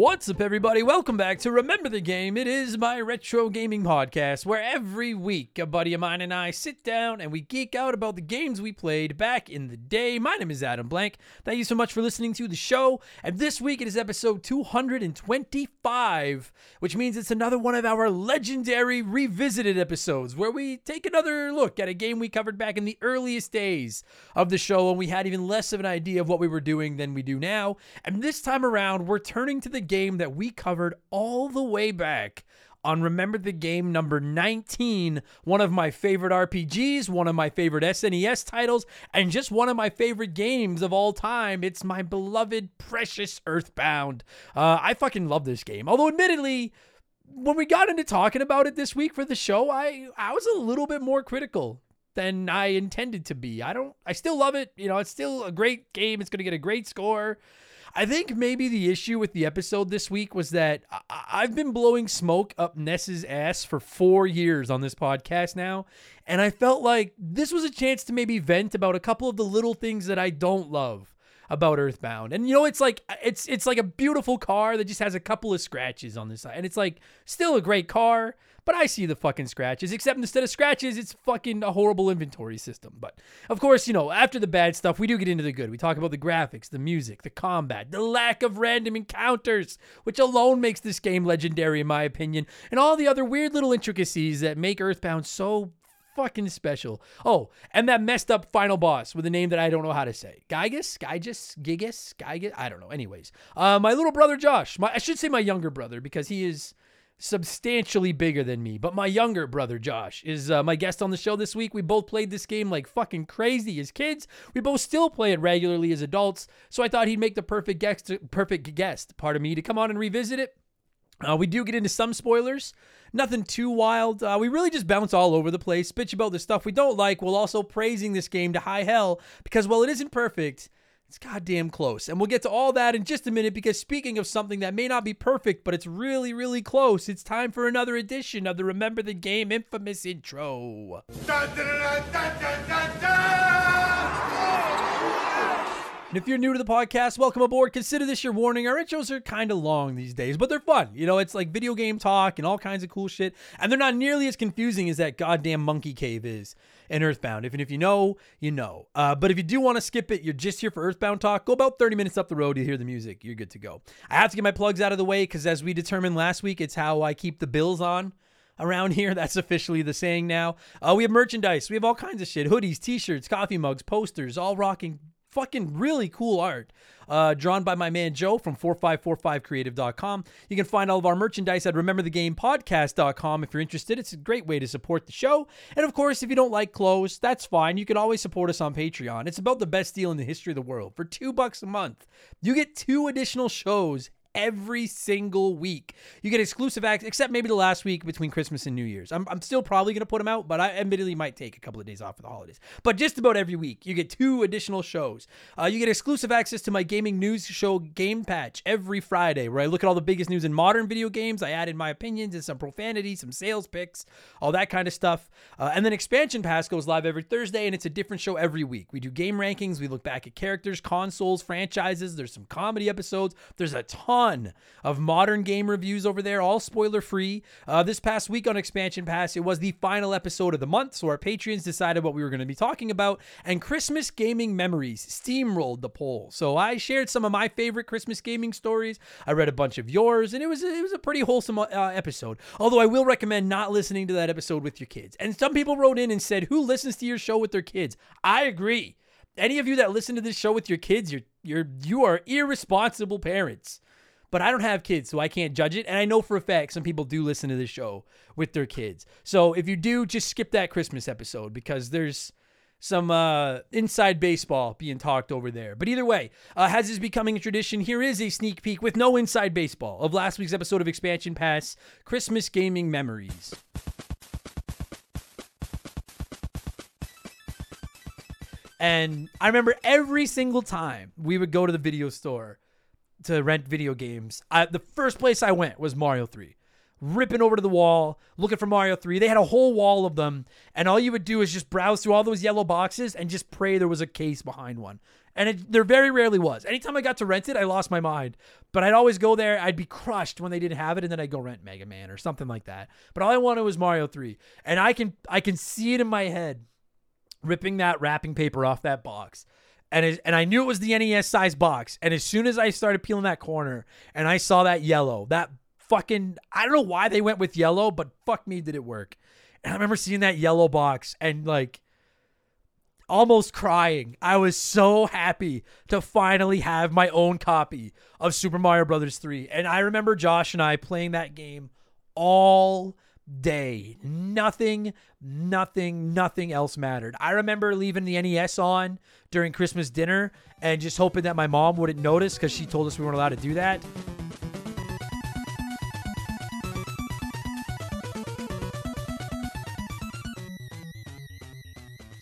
What's up, everybody? Welcome back to Remember the Game. It is my retro gaming podcast where every week a buddy of mine and I sit down and we geek out about the games we played back in the day. My name is Adam Blank. Thank you so much for listening to the show. And this week it is episode 225, which means it's another one of our legendary revisited episodes where we take another look at a game we covered back in the earliest days of the show when we had even less of an idea of what we were doing than we do now. And this time around, we're turning to the game that we covered all the way back on Remember the Game number 19, one of my favorite RPGs, one of my favorite SNES titles, and just one of my favorite games of all time. It's my beloved, precious Earthbound. Uh, I fucking love this game. Although, admittedly, when we got into talking about it this week for the show, I, I was a little bit more critical than I intended to be. I don't, I still love it. You know, it's still a great game. It's going to get a great score. I think maybe the issue with the episode this week was that I- have been blowing smoke up Ness's ass for four years on this podcast now. And I felt like this was a chance to maybe vent about a couple of the little things that I don't love about Earthbound. And you know, it's like it's it's like a beautiful car that just has a couple of scratches on the side. And it's like still a great car. But I see the fucking scratches, except instead of scratches, it's fucking a horrible inventory system. But of course, you know, after the bad stuff, we do get into the good. We talk about the graphics, the music, the combat, the lack of random encounters, which alone makes this game legendary, in my opinion, and all the other weird little intricacies that make Earthbound so fucking special. Oh, and that messed up final boss with a name that I don't know how to say. Gygus? Gygus? Gigas? Gygus? I don't know. Anyways, uh, my little brother Josh, my, I should say my younger brother because he is substantially bigger than me. But my younger brother, Josh, is uh, my guest on the show this week. We both played this game like fucking crazy as kids. We both still play it regularly as adults. So I thought he'd make the perfect guest, perfect guest, part of me, to come on and revisit it. Uh, we do get into some spoilers. Nothing too wild. Uh, we really just bounce all over the place, bitch about the stuff we don't like, while also praising this game to high hell because while it isn't perfect, it's goddamn close. And we'll get to all that in just a minute because speaking of something that may not be perfect, but it's really, really close, it's time for another edition of the Remember the Game infamous intro. Dun, dun, dun, and if you're new to the podcast, welcome aboard. Consider this your warning. Our intros are kind of long these days, but they're fun. You know, it's like video game talk and all kinds of cool shit. And they're not nearly as confusing as that goddamn monkey cave is in Earthbound. If, and if you know, you know. Uh, but if you do want to skip it, you're just here for Earthbound talk. Go about 30 minutes up the road, you hear the music. You're good to go. I have to get my plugs out of the way because, as we determined last week, it's how I keep the bills on around here. That's officially the saying now. Uh, we have merchandise. We have all kinds of shit hoodies, t shirts, coffee mugs, posters, all rocking fucking really cool art uh, drawn by my man Joe from 4545creative.com. You can find all of our merchandise at rememberthegamepodcast.com if you're interested. It's a great way to support the show. And of course, if you don't like clothes, that's fine. You can always support us on Patreon. It's about the best deal in the history of the world. For two bucks a month, you get two additional shows every single week. You get exclusive access, except maybe the last week between Christmas and New Year's. I'm, I'm still probably going to put them out, but I admittedly might take a couple of days off for the holidays. But just about every week, you get two additional shows. Uh, you get exclusive access to my gaming news show, Game Patch, every Friday, where I look at all the biggest news in modern video games. I add in my opinions and some profanity, some sales picks, all that kind of stuff. Uh, and then Expansion Pass goes live every Thursday, and it's a different show every week. We do game rankings, we look back at characters, consoles, franchises. There's some comedy episodes. There's a ton ton of modern game reviews over there, all spoiler free. Uh, this past week on Expansion Pass, it was the final episode of the month, so our Patreons decided what we were going to be talking about, and Christmas gaming memories steamrolled the poll. So I shared some of my favorite Christmas gaming stories. I read a bunch of yours, and it was it was a pretty wholesome uh, episode. Although I will recommend not listening to that episode with your kids. And some people wrote in and said, "Who listens to your show with their kids?" I agree. Any of you that listen to this show with your kids, you're you're you are irresponsible parents but I don't have kids, so I can't judge it. And I know for a fact some people do listen to this show with their kids. So if you do, just skip that Christmas episode because there's some uh, inside baseball being talked over there. But either way, uh, as is becoming a tradition, here is a sneak peek with no inside baseball of last week's episode of Expansion Pass Christmas Gaming Memories. And I remember every single time we would go to the video store to rent video games, I, the first place I went was Mario 3. Ripping over to the wall, looking for Mario 3. They had a whole wall of them, and all you would do is just browse through all those yellow boxes and just pray there was a case behind one. And it, there very rarely was. Anytime I got to rent it, I lost my mind. But I'd always go there. I'd be crushed when they didn't have it, and then I'd go rent Mega Man or something like that. But all I wanted was Mario 3. And I can I can see it in my head ripping that wrapping paper off that box. And it, and I knew it was the NES size box. And as soon as I started peeling that corner and I saw that yellow, that fucking I don't know why they went with yellow, but fuck me did it work. And I remember seeing that yellow box and like almost crying. I was so happy to finally have my own copy of Super Mario Brothers 3. And I remember Josh and I playing that game all day. Nothing, nothing, nothing else mattered. I remember leaving the NES on during Christmas dinner and just hoping that my mom wouldn't notice because she told us we weren't allowed to do that.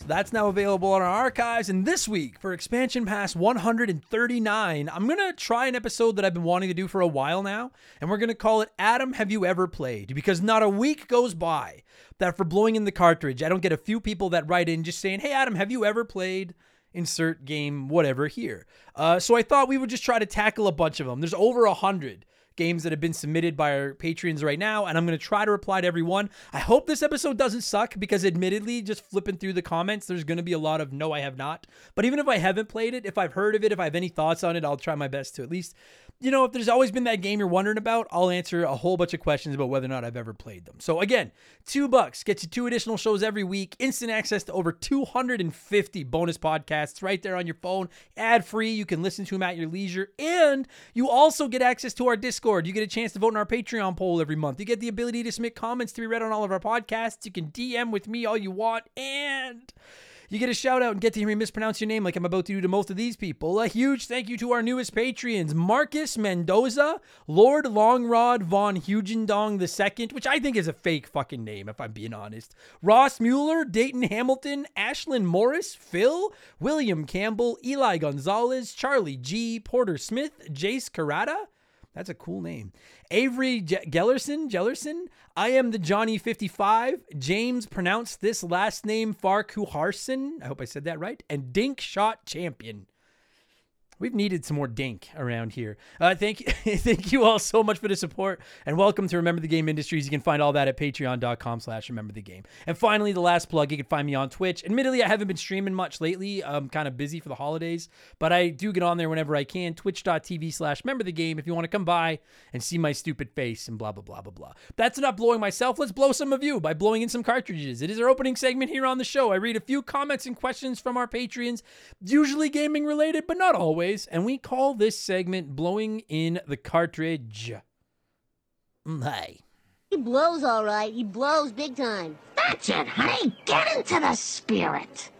That's now available on our archives. And this week, for Expansion Pass 139, I'm going to try an episode that I've been wanting to do for a while now. And we're going to call it Adam, Have You Ever Played? Because not a week goes by that for blowing in the cartridge, I don't get a few people that write in just saying, Hey, Adam, have you ever played? Insert game, whatever here. Uh, so I thought we would just try to tackle a bunch of them. There's over a hundred games that have been submitted by our Patreons right now, and I'm going to try to reply to everyone. I hope this episode doesn't suck because, admittedly, just flipping through the comments, there's going to be a lot of no, I have not. But even if I haven't played it, if I've heard of it, if I have any thoughts on it, I'll try my best to at least, you know, if there's always been that game you're wondering about, I'll answer a whole bunch of questions about whether or not I've ever played them. So, again, two bucks gets you two additional shows every week, instant access to over 250 bonus podcasts right there on your phone, ad free. You can listen to them at your leisure, and you also get access to our Discord. You get a chance to vote in our Patreon poll every month. You get the ability to submit comments to be read on all of our podcasts. You can DM with me all you want, and you get a shout out and get to hear me mispronounce your name like I'm about to do to most of these people. A huge thank you to our newest Patreons Marcus Mendoza, Lord Longrod von Hugendong II, which I think is a fake fucking name, if I'm being honest. Ross Mueller, Dayton Hamilton, Ashlyn Morris, Phil, William Campbell, Eli Gonzalez, Charlie G, Porter Smith, Jace Karada. That's a cool name. Avery Je- Gellerson, Gellerson. I am the Johnny 55. James pronounced this last name Farquharson. I hope I said that right. And Dink Shot Champion. We've needed some more dink around here. Uh, thank you, thank you all so much for the support, and welcome to Remember the Game Industries. You can find all that at Patreon.com/slash Remember the Game. And finally, the last plug: you can find me on Twitch. Admittedly, I haven't been streaming much lately. I'm kind of busy for the holidays, but I do get on there whenever I can. Twitch.tv/slash Remember the Game. If you want to come by and see my stupid face and blah blah blah blah blah. That's enough blowing myself. Let's blow some of you by blowing in some cartridges. It is our opening segment here on the show. I read a few comments and questions from our Patreons, usually gaming related, but not always and we call this segment Blowing in the Cartridge. Hey. He blows all right. He blows big time. That's it, honey. Get into the spirit.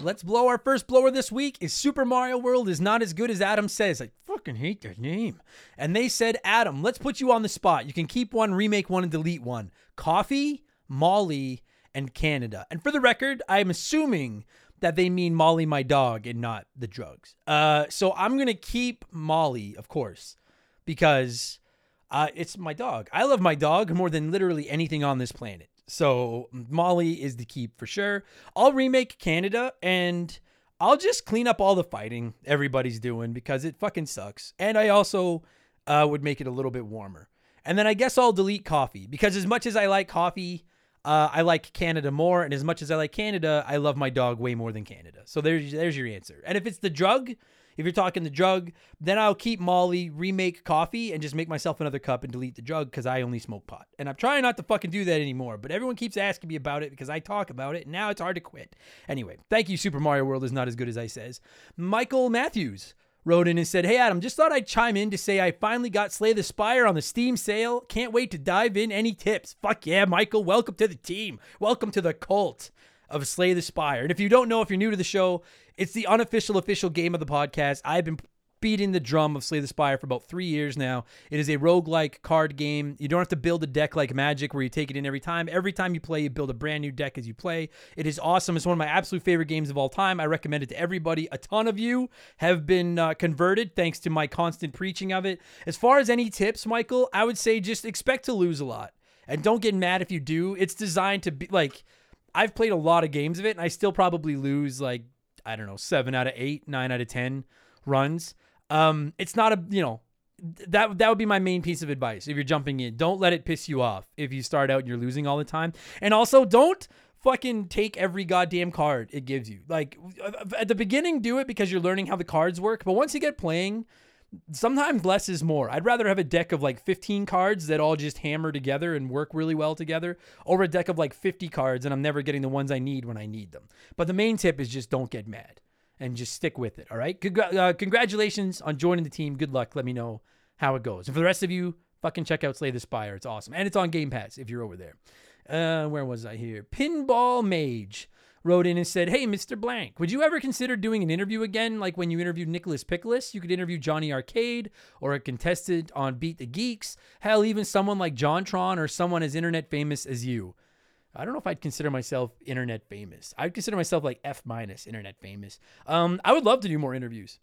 Let's blow our first blower this week. Is Super Mario World is not as good as Adam says. I fucking hate that name. And they said, Adam, let's put you on the spot. You can keep one, remake one, and delete one. Coffee, Molly, and Canada. And for the record, I'm assuming that they mean Molly, my dog, and not the drugs. Uh, so I'm gonna keep Molly, of course, because uh, it's my dog. I love my dog more than literally anything on this planet. So Molly is the keep for sure. I'll remake Canada and I'll just clean up all the fighting everybody's doing because it fucking sucks. And I also uh, would make it a little bit warmer. And then I guess I'll delete coffee because as much as I like coffee, uh, I like Canada more, and as much as I like Canada, I love my dog way more than Canada. So there's there's your answer. And if it's the drug, if you're talking the drug, then I'll keep Molly, remake coffee, and just make myself another cup and delete the drug because I only smoke pot. And I'm trying not to fucking do that anymore. But everyone keeps asking me about it because I talk about it, now it's hard to quit. Anyway, thank you, Super Mario World is not as good as I says. Michael Matthews wrote in and said, Hey Adam, just thought I'd chime in to say I finally got Slay the Spire on the Steam sale. Can't wait to dive in. Any tips? Fuck yeah, Michael. Welcome to the team. Welcome to the cult of Slay the Spire. And if you don't know, if you're new to the show, it's the unofficial official game of the podcast. I've been beating the drum of Slay the Spire for about three years now. It is a roguelike card game. You don't have to build a deck like Magic where you take it in every time. Every time you play, you build a brand new deck as you play. It is awesome. It's one of my absolute favorite games of all time. I recommend it to everybody. A ton of you have been uh, converted thanks to my constant preaching of it. As far as any tips, Michael, I would say just expect to lose a lot. And don't get mad if you do. It's designed to be like I've played a lot of games of it, and I still probably lose like I don't know seven out of eight, nine out of ten runs. Um, it's not a you know that that would be my main piece of advice if you're jumping in. Don't let it piss you off if you start out and you're losing all the time, and also don't fucking take every goddamn card it gives you. Like at the beginning, do it because you're learning how the cards work, but once you get playing sometimes less is more. I'd rather have a deck of like 15 cards that all just hammer together and work really well together over a deck of like 50 cards and I'm never getting the ones I need when I need them. But the main tip is just don't get mad and just stick with it. All right. Uh, congratulations on joining the team. Good luck. Let me know how it goes. And for the rest of you, fucking check out Slay the Spire. It's awesome. And it's on Game Pass if you're over there. Uh, where was I here? Pinball Mage wrote in and said, Hey, Mr. Blank, would you ever consider doing an interview again, like when you interviewed Nicholas Picholas? You could interview Johnny Arcade or a contestant on Beat the Geeks. Hell, even someone like JonTron or someone as internet famous as you. I don't know if I'd consider myself internet famous. I'd consider myself like F minus internet famous. Um, I would love to do more interviews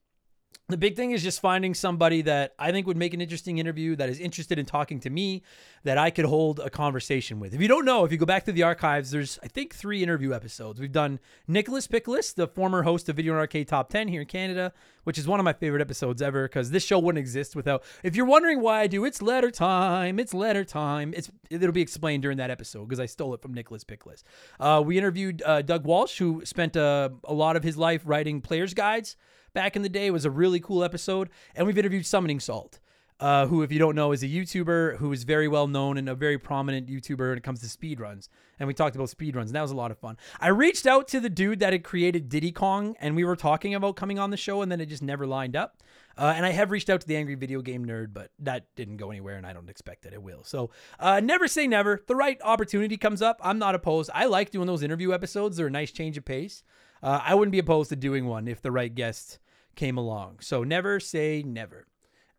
the big thing is just finding somebody that I think would make an interesting interview that is interested in talking to me that I could hold a conversation with. If you don't know, if you go back to the archives, there's I think three interview episodes. We've done Nicholas Picholas, the former host of Video and Arcade Top 10 here in Canada, which is one of my favorite episodes ever because this show wouldn't exist without. If you're wondering why I do, it's letter time. It's letter time. It's it'll be explained during that episode because I stole it from Nicholas Picholas. Uh, we interviewed uh, Doug Walsh, who spent uh, a lot of his life writing players guides back in the day. It was a really cool episode. And we've interviewed Summoning Salt, uh, who, if you don't know, is a YouTuber who is very well known and a very prominent YouTuber when it comes to speedruns. And we talked about speedruns, and that was a lot of fun. I reached out to the dude that had created Diddy Kong, and we were talking about coming on the show, and then it just never lined up. Uh, and I have reached out to the Angry Video Game Nerd, but that didn't go anywhere, and I don't expect that it will. So uh, never say never. The right opportunity comes up. I'm not opposed. I like doing those interview episodes. They're a nice change of pace. Uh, I wouldn't be opposed to doing one if the right guest came along. So never say never.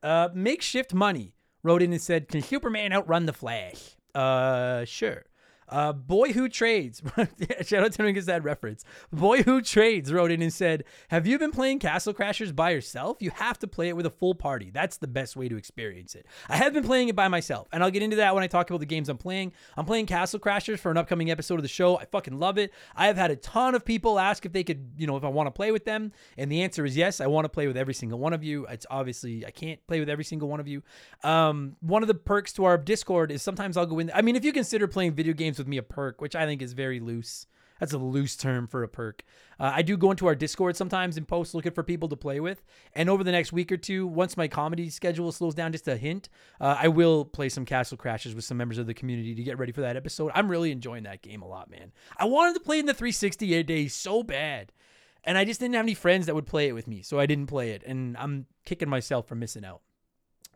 Uh, Makeshift Money wrote in and said, Can Superman outrun the Flash? Uh, sure. Uh, Boy Who Trades, shout out to him because that reference. Boy Who Trades wrote in and said, Have you been playing Castle Crashers by yourself? You have to play it with a full party. That's the best way to experience it. I have been playing it by myself, and I'll get into that when I talk about the games I'm playing. I'm playing Castle Crashers for an upcoming episode of the show. I fucking love it. I have had a ton of people ask if they could, you know, if I want to play with them, and the answer is yes. I want to play with every single one of you. It's obviously, I can't play with every single one of you. Um, one of the perks to our Discord is sometimes I'll go in. I mean, if you consider playing video games with me a perk, which I think is very loose. That's a loose term for a perk. Uh, I do go into our Discord sometimes and post looking for people to play with. And over the next week or two, once my comedy schedule slows down, just a hint, uh, I will play some Castle Crashers with some members of the community to get ready for that episode. I'm really enjoying that game a lot, man. I wanted to play in the 360 days so bad. And I just didn't have any friends that would play it with me, so I didn't play it. And I'm kicking myself for missing out.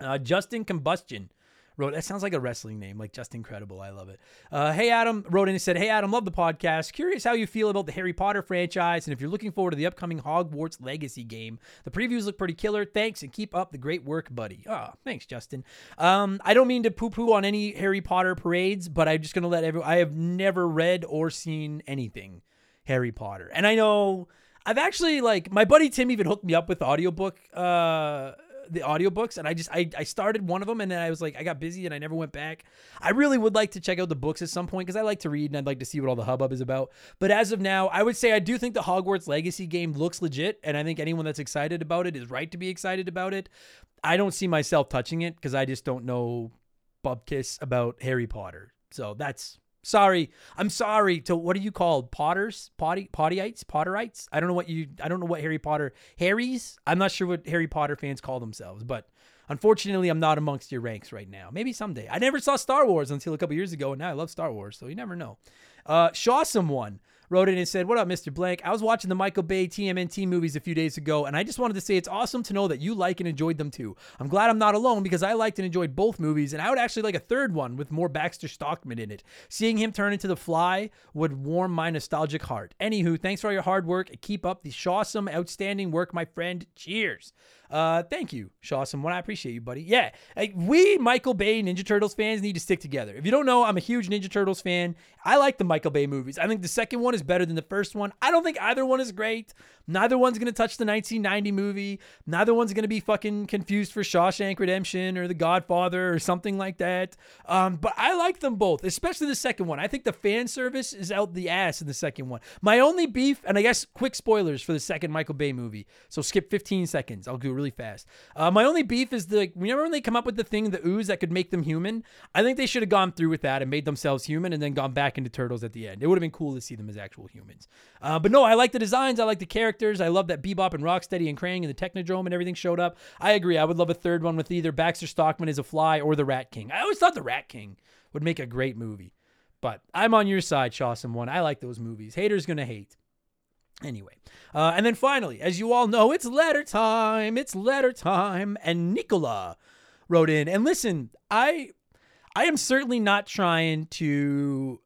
Uh, Justin Combustion wrote, that sounds like a wrestling name, like just incredible. I love it. Uh, hey, Adam wrote in and said, Hey, Adam, love the podcast. Curious how you feel about the Harry Potter franchise and if you're looking forward to the upcoming Hogwarts Legacy game. The previews look pretty killer. Thanks and keep up the great work, buddy. Oh, thanks, Justin. Um, I don't mean to poo poo on any Harry Potter parades, but I'm just going to let everyone, I have never read or seen anything Harry Potter. And I know. I've actually like my buddy Tim even hooked me up with audiobook uh the audiobooks and I just I, I started one of them and then I was like I got busy and I never went back. I really would like to check out the books at some point because I like to read and I'd like to see what all the hubbub is about. But as of now, I would say I do think the Hogwarts Legacy game looks legit and I think anyone that's excited about it is right to be excited about it. I don't see myself touching it because I just don't know bubkiss about Harry Potter. So that's Sorry, I'm sorry to what are you called? Potters, potty, pottyites, Potterites. I don't know what you. I don't know what Harry Potter, Harrys. I'm not sure what Harry Potter fans call themselves, but unfortunately, I'm not amongst your ranks right now. Maybe someday. I never saw Star Wars until a couple years ago, and now I love Star Wars, so you never know. Uh, Shawsome one wrote in and said, What up, Mr. Blank? I was watching the Michael Bay TMNT movies a few days ago, and I just wanted to say it's awesome to know that you like and enjoyed them too. I'm glad I'm not alone because I liked and enjoyed both movies, and I would actually like a third one with more Baxter Stockman in it. Seeing him turn into the fly would warm my nostalgic heart. Anywho, thanks for all your hard work. Keep up the Shawsome, outstanding work, my friend. Cheers. Uh, thank you, Shawsome one. I appreciate you, buddy. Yeah, like, we Michael Bay Ninja Turtles fans need to stick together. If you don't know, I'm a huge Ninja Turtles fan. I like the Michael Bay movies. I think the second one is better than the first one. I don't think either one is great. Neither one's to touch the 1990 movie. Neither one's to be fucking confused for Shawshank Redemption or The Godfather or something like that. Um, but I like them both, especially the second one. I think the fan service is out the ass in the second one. My only beef, and I guess quick spoilers for the second Michael Bay movie. So skip 15 seconds. I'll go really fast. Uh, my only beef is the remember when they come up with the thing, the ooze that could make them human. I think they should have gone through with that and made themselves human, and then gone back into turtles at the end. It would have been cool to see them as actual humans. Uh, but no, I like the designs. I like the characters. I love that Bebop and Rocksteady and Krang and the Technodrome and everything showed up. I agree. I would love a third one with either Baxter Stockman as a fly or the Rat King. I always thought the Rat King would make a great movie. But I'm on your side, Shawsome One. I like those movies. Haters gonna hate. Anyway, uh, and then finally, as you all know, it's letter time. It's letter time, and Nicola wrote in. And listen, I, I am certainly not trying to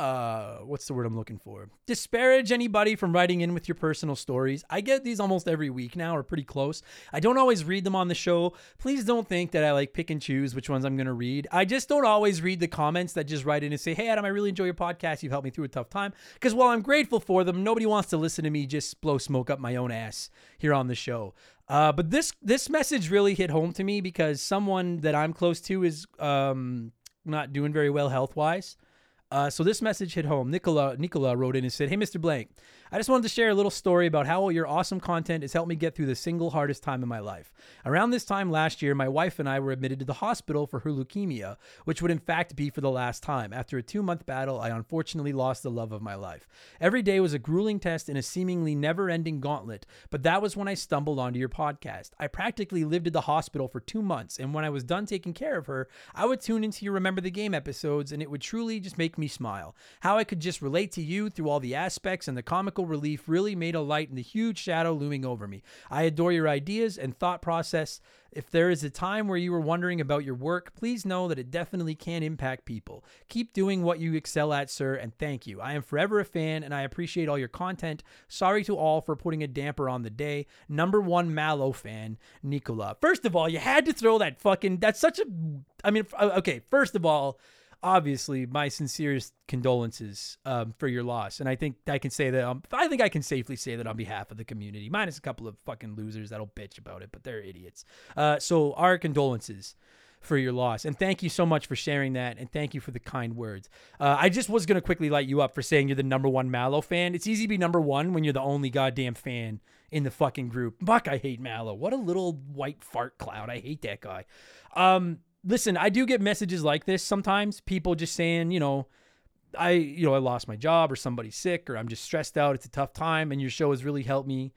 uh what's the word I'm looking for? Disparage anybody from writing in with your personal stories. I get these almost every week now or pretty close. I don't always read them on the show. Please don't think that I like pick and choose which ones I'm going to read. I just don't always read the comments that just write in and say, "Hey Adam, I really enjoy your podcast. You've helped me through a tough time." Because while I'm grateful for them, nobody wants to listen to me just blow smoke up my own ass here on the show. Uh, but this this message really hit home to me because someone that I'm close to is um, not doing very well health wise. Uh, so this message hit home. Nicola Nicola wrote in and said, "Hey, Mr. Blank, I just wanted to share a little story about how your awesome content has helped me get through the single hardest time in my life. Around this time last year, my wife and I were admitted to the hospital for her leukemia, which would in fact be for the last time. After a two-month battle, I unfortunately lost the love of my life. Every day was a grueling test in a seemingly never-ending gauntlet, but that was when I stumbled onto your podcast. I practically lived at the hospital for two months, and when I was done taking care of her, I would tune into your Remember the Game episodes, and it would truly just make me smile. How I could just relate to you through all the aspects and the comical relief really made a light in the huge shadow looming over me. I adore your ideas and thought process. If there is a time where you were wondering about your work, please know that it definitely can impact people. Keep doing what you excel at, sir, and thank you. I am forever a fan and I appreciate all your content. Sorry to all for putting a damper on the day. Number one Mallow fan, Nicola. First of all, you had to throw that fucking. That's such a. I mean, uh, okay, first of all, obviously my sincerest condolences um, for your loss. And i think i can say that um, i think i can safely say that on behalf of the community minus a couple of fucking losers that'll bitch about it but they're idiots. Uh, so our condolences for your loss. And thank you so much for sharing that and thank you for the kind words. Uh, i just was going to quickly light you up for saying you're the number one mallow fan. It's easy to be number one when you're the only goddamn fan in the fucking group. Fuck i hate mallow. What a little white fart cloud. I hate that guy. Um listen, I do get messages like this sometimes. People just saying, you know, I, you know, I lost my job or somebody's sick or I'm just stressed out. It's a tough time, and your show has really helped me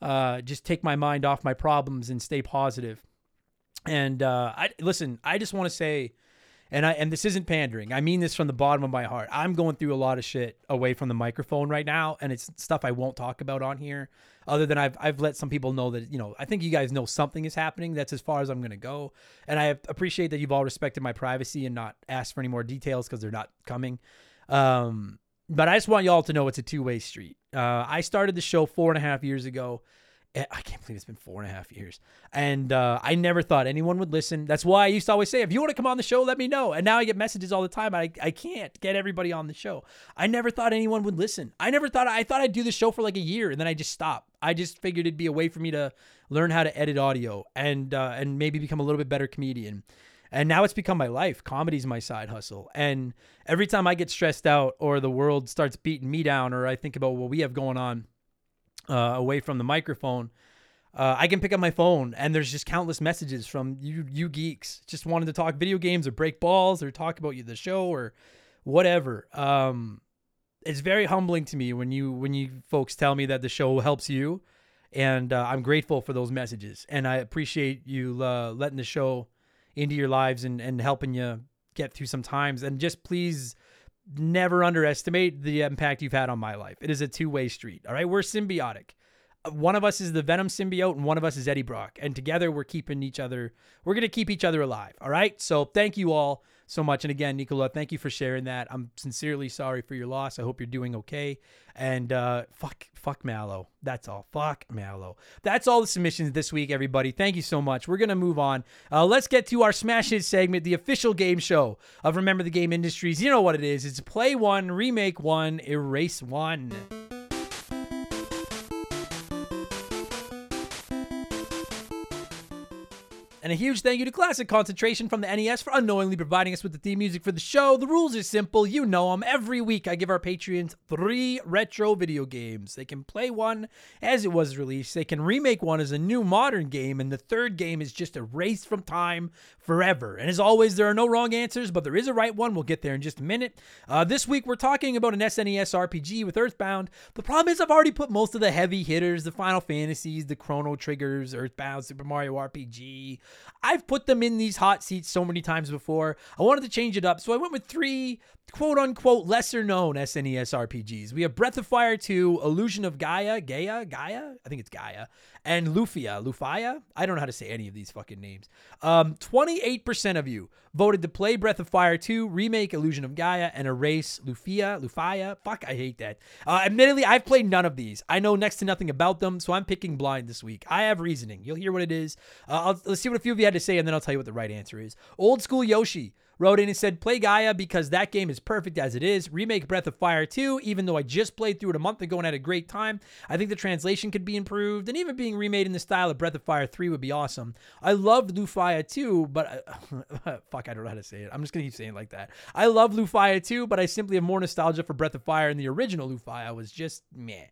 uh, just take my mind off my problems and stay positive. And uh, I listen. I just want to say, and I and this isn't pandering. I mean this from the bottom of my heart. I'm going through a lot of shit away from the microphone right now, and it's stuff I won't talk about on here. Other than I've I've let some people know that you know I think you guys know something is happening. That's as far as I'm gonna go, and I appreciate that you've all respected my privacy and not asked for any more details because they're not coming. Um, but I just want y'all to know it's a two way street. Uh, I started the show four and a half years ago. I can't believe it's been four and a half years. And uh, I never thought anyone would listen. That's why I used to always say, if you want to come on the show, let me know. And now I get messages all the time. I, I can't get everybody on the show. I never thought anyone would listen. I never thought, I thought I'd do the show for like a year and then I just stopped. I just figured it'd be a way for me to learn how to edit audio and, uh, and maybe become a little bit better comedian. And now it's become my life. Comedy's my side hustle. And every time I get stressed out or the world starts beating me down or I think about what we have going on, uh, away from the microphone, uh, I can pick up my phone and there's just countless messages from you, you geeks, just wanting to talk video games or break balls or talk about you the show or whatever. Um, it's very humbling to me when you when you folks tell me that the show helps you, and uh, I'm grateful for those messages and I appreciate you uh, letting the show into your lives and and helping you get through some times. And just please never underestimate the impact you've had on my life. It is a two way street. All right. We're symbiotic. Uh, one of us is the Venom symbiote and one of us is Eddie Brock. And together we're keeping each other, we're going to keep each other alive. All right. So thank you all so much. And again, Nicola, thank you for sharing that. I'm sincerely sorry for your loss. I hope you're doing okay. And uh, fuck, fuck Mallow. That's all. Fuck Mallow. That's all the submissions this week, everybody. Thank you so much. We're gonna move on. Uh, let's get to our smash hit segment, the official game show of Remember the Game Industries. You know what it is? It's play one, remake one, erase one. And a huge thank you to Classic Concentration from the NES for unknowingly providing us with the theme music for the show. The rules are simple. You know them. Every week, I give our Patreons three retro video games. They can play one as it was released, they can remake one as a new modern game, and the third game is just erased from time forever. And as always, there are no wrong answers, but there is a right one. We'll get there in just a minute. Uh, this week, we're talking about an SNES RPG with Earthbound. The problem is, I've already put most of the heavy hitters, the Final Fantasies, the Chrono Triggers, Earthbound, Super Mario RPG. I've put them in these hot seats so many times before. I wanted to change it up, so I went with three quote unquote lesser known SNES RPGs. We have Breath of Fire 2, Illusion of Gaia, Gaia, Gaia, I think it's Gaia, and Lufia, Lufia. I don't know how to say any of these fucking names. Um, 28% of you voted to play Breath of Fire 2, remake Illusion of Gaia, and erase Lufia, Lufia. Fuck, I hate that. Uh, admittedly, I've played none of these. I know next to nothing about them, so I'm picking blind this week. I have reasoning. You'll hear what it is. Uh, let's see what a few of you had to say, and then I'll tell you what the right answer is. Old School Yoshi wrote in and said, Play Gaia because that game is perfect as it is. Remake Breath of Fire 2, even though I just played through it a month ago and had a great time. I think the translation could be improved, and even being remade in the style of Breath of Fire 3 would be awesome. I loved Lufia 2, but uh, fuck, I don't know how to say it. I'm just going to keep saying it like that. I love Lufia 2, but I simply have more nostalgia for Breath of Fire, and the original Lufia was just meh.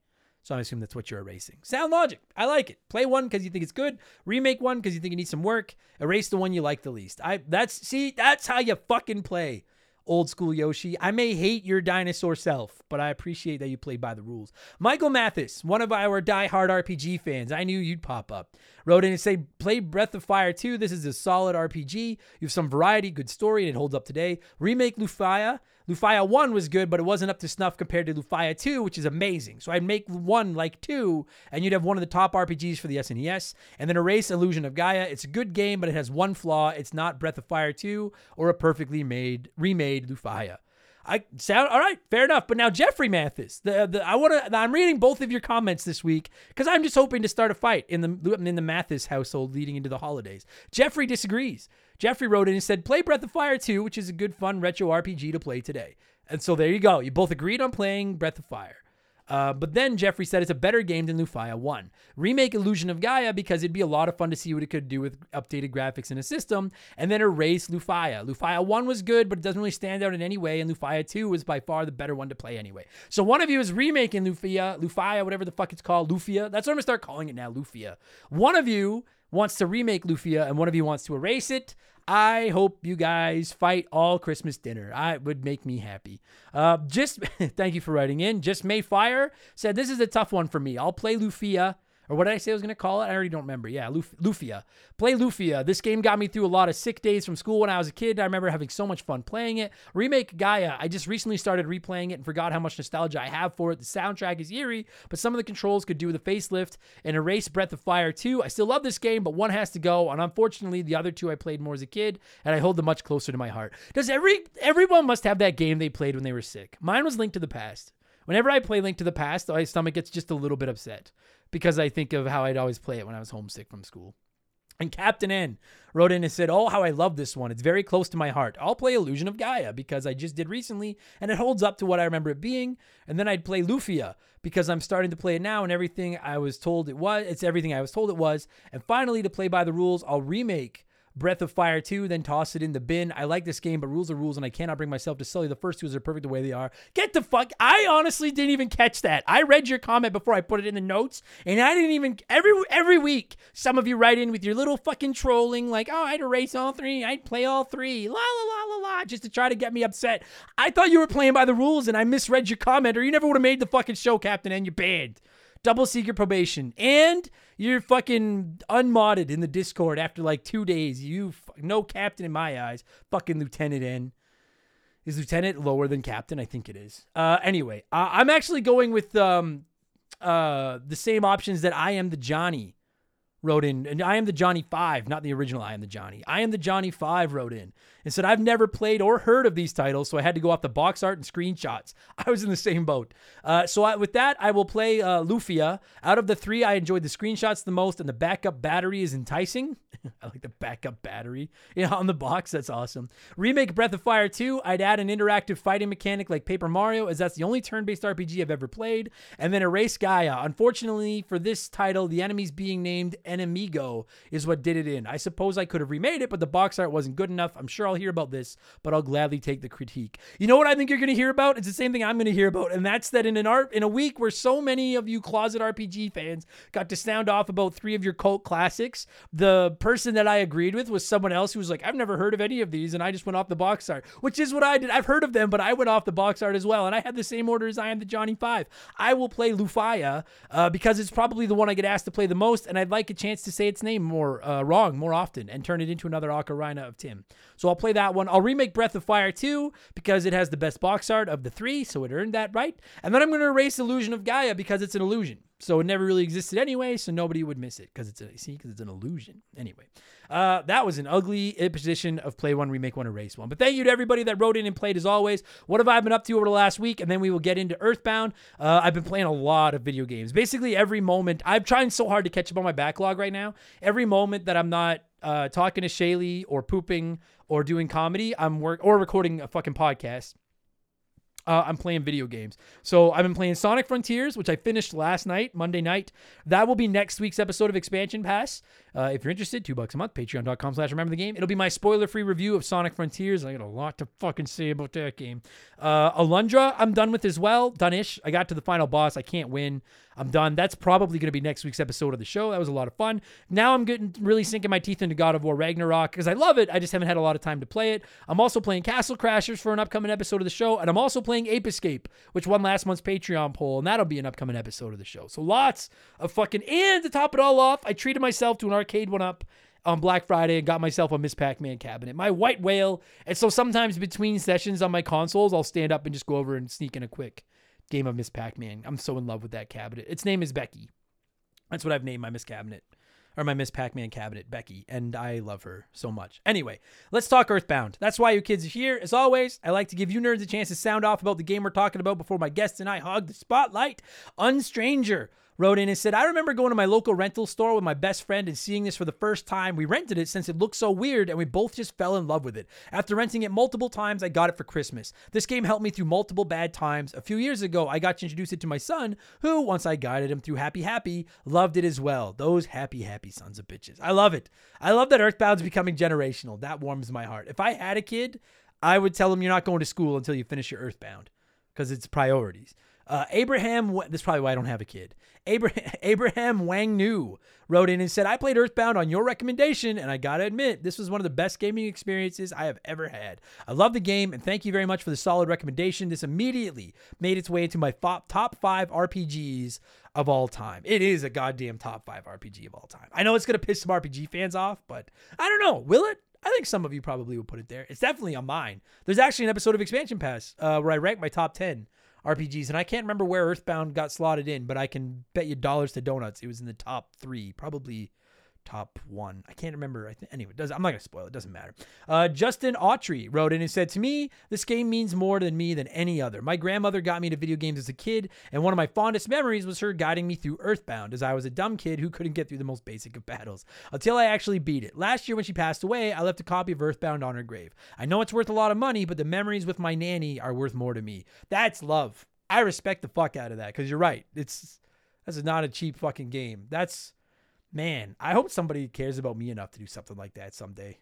So I assume that's what you're erasing. Sound logic. I like it. Play one because you think it's good. Remake one because you think it needs some work. Erase the one you like the least. I that's see that's how you fucking play. Old school Yoshi. I may hate your dinosaur self, but I appreciate that you play by the rules. Michael Mathis, one of our die-hard RPG fans, I knew you'd pop up, wrote in and say, Play Breath of Fire 2. This is a solid RPG. You have some variety, good story, and it holds up today. Remake Lufia. Lufia 1 was good, but it wasn't up to snuff compared to Lufia 2, which is amazing. So I'd make 1 like 2, and you'd have one of the top RPGs for the SNES. And then Erase Illusion of Gaia. It's a good game, but it has one flaw. It's not Breath of Fire 2 or a perfectly made remade Lufia. I sound all right, fair enough. But now Jeffrey Mathis, the, the I want to. I'm reading both of your comments this week because I'm just hoping to start a fight in the in the Mathis household leading into the holidays. Jeffrey disagrees. Jeffrey wrote in and said, "Play Breath of Fire 2, which is a good, fun retro RPG to play today." And so there you go. You both agreed on playing Breath of Fire. Uh, but then Jeffrey said it's a better game than Lufia 1. Remake Illusion of Gaia because it'd be a lot of fun to see what it could do with updated graphics in a system, and then erase Lufia. Lufia 1 was good, but it doesn't really stand out in any way, and Lufia 2 was by far the better one to play anyway. So one of you is remaking Lufia, Lufia, whatever the fuck it's called, Lufia. That's what I'm gonna start calling it now, Lufia. One of you wants to remake Lufia, and one of you wants to erase it. I hope you guys fight all Christmas dinner. I would make me happy. Uh, just thank you for writing in. Just May Fire said this is a tough one for me. I'll play Lufia. Or what did I say I was going to call it? I already don't remember. Yeah, Luf- Lufia. Play Lufia. This game got me through a lot of sick days from school when I was a kid. I remember having so much fun playing it. Remake Gaia. I just recently started replaying it and forgot how much nostalgia I have for it. The soundtrack is eerie, but some of the controls could do with a facelift. And Erase Breath of Fire 2. I still love this game, but one has to go. And unfortunately, the other two I played more as a kid, and I hold them much closer to my heart. Does every everyone must have that game they played when they were sick? Mine was Link to the Past. Whenever I play Link to the Past, my stomach gets just a little bit upset because I think of how I'd always play it when I was homesick from school. And Captain N wrote in and said, Oh, how I love this one. It's very close to my heart. I'll play Illusion of Gaia because I just did recently and it holds up to what I remember it being. And then I'd play Lufia because I'm starting to play it now and everything I was told it was. It's everything I was told it was. And finally, to play by the rules, I'll remake Breath of Fire 2, then toss it in the bin. I like this game, but rules are rules, and I cannot bring myself to sell you the first two as they're perfect the way they are. Get the fuck. I honestly didn't even catch that. I read your comment before I put it in the notes, and I didn't even every every week some of you write in with your little fucking trolling, like, oh, I'd erase all three, I'd play all three, la la la la la, just to try to get me upset. I thought you were playing by the rules, and I misread your comment, or you never would have made the fucking show, Captain, and you're banned double secret probation, and you're fucking unmodded in the Discord after like two days. You no captain in my eyes. Fucking Lieutenant N. Is Lieutenant lower than Captain? I think it is. Uh, anyway, uh, I'm actually going with um, uh, the same options that I am the Johnny wrote in, and I am the Johnny Five, not the original I am the Johnny. I am the Johnny Five wrote in and said, I've never played or heard of these titles, so I had to go off the box art and screenshots. I was in the same boat. Uh, so I, with that, I will play uh, Lufia. Out of the three, I enjoyed the screenshots the most, and the backup battery is enticing. I like the backup battery yeah, on the box. That's awesome. Remake Breath of Fire 2, I'd add an interactive fighting mechanic like Paper Mario, as that's the only turn based RPG I've ever played. And then Erase Gaia. Unfortunately, for this title, the enemies being named Enemigo is what did it in. I suppose I could have remade it, but the box art wasn't good enough. I'm sure I'll hear about this, but I'll gladly take the critique. You know what I think you're going to hear about? It's the same thing I'm going to hear about, and that's that in an art in a week where so many of you closet RPG fans got to sound off about three of your cult classics, the person that I agreed with was someone else who was like, I've never heard of any of these, and I just went off the box art, which is what I did. I've heard of them, but I went off the box art as well, and I had the same order as I am the Johnny Five. I will play Lufia uh, because it's probably the one I get asked to play the most, and I'd like a chance to say its name more uh, wrong more often and turn it into another Ocarina of Tim. So I'll play that one. I'll remake Breath of Fire 2 because it has the best box art of the three, so it earned that right. And then I'm going to erase Illusion of Gaia because it's an illusion. So it never really existed anyway, so nobody would miss it because it's a see because it's an illusion. Anyway, uh, that was an ugly imposition of play one, remake one, erase one. But thank you to everybody that wrote in and played as always. What have I been up to over the last week? And then we will get into Earthbound. Uh, I've been playing a lot of video games. Basically every moment. I'm trying so hard to catch up on my backlog right now. Every moment that I'm not uh, talking to Shaylee or pooping or doing comedy, I'm work or recording a fucking podcast. Uh, I'm playing video games. So I've been playing Sonic Frontiers, which I finished last night, Monday night. That will be next week's episode of Expansion Pass. Uh, if you're interested, two bucks a month, patreon.com slash remember the game. It'll be my spoiler-free review of Sonic Frontiers. I got a lot to fucking say about that game. Uh, Alundra, I'm done with as well. Done-ish. I got to the final boss. I can't win. I'm done. That's probably going to be next week's episode of the show. That was a lot of fun. Now I'm getting really sinking my teeth into God of War Ragnarok because I love it. I just haven't had a lot of time to play it. I'm also playing Castle Crashers for an upcoming episode of the show, and I'm also playing Ape Escape, which won last month's Patreon poll, and that'll be an upcoming episode of the show. So lots of fucking. And to top it all off, I treated myself to an arcade one up on Black Friday and got myself a Miss Pac Man cabinet, my white whale. And so sometimes between sessions on my consoles, I'll stand up and just go over and sneak in a quick game of Miss Pac Man. I'm so in love with that cabinet. Its name is Becky. That's what I've named my Miss Cabinet or my Miss Pac Man cabinet, Becky, and I love her so much. Anyway, let's talk Earthbound. That's why you kids are here. As always, I like to give you nerds a chance to sound off about the game we're talking about before my guests and I hog the spotlight. Unstranger wrote in and said, I remember going to my local rental store with my best friend and seeing this for the first time. We rented it since it looked so weird and we both just fell in love with it. After renting it multiple times, I got it for Christmas. This game helped me through multiple bad times. A few years ago, I got to introduce it to my son, who, once I guided him through Happy Happy, loved it as well. Those happy, happy sons of bitches. I love it. I love that Earthbound's becoming generational. That warms my heart. If I had a kid, I would tell him you're not going to school until you finish your Earthbound because it's priorities. Uh, Abraham, this is probably why I don't have a kid. Abraham, Abraham Wang Nu wrote in and said, I played Earthbound on your recommendation, and I gotta admit, this was one of the best gaming experiences I have ever had. I love the game, and thank you very much for the solid recommendation. This immediately made its way into my top five RPGs of all time. It is a goddamn top five RPG of all time. I know it's gonna piss some RPG fans off, but I don't know. Will it? I think some of you probably would put it there. It's definitely on mine. There's actually an episode of Expansion Pass uh, where I rank my top 10 RPGs, and I can't remember where Earthbound got slotted in, but I can bet you dollars to donuts it was in the top three, probably top one. I can't remember. I think anyway. Does I'm not gonna spoil it. Doesn't matter. Uh, Justin Autry wrote in and said to me, "This game means more to me than any other. My grandmother got me to video games as a kid, and one of my fondest memories was her guiding me through Earthbound, as I was a dumb kid who couldn't get through the most basic of battles until I actually beat it. Last year when she passed away, I left a copy of Earthbound on her grave. I know it's worth a lot of money, but the memories with my nanny are worth more to me. That's love." I respect the fuck out of that because you're right. It's that's not a cheap fucking game. That's man. I hope somebody cares about me enough to do something like that someday.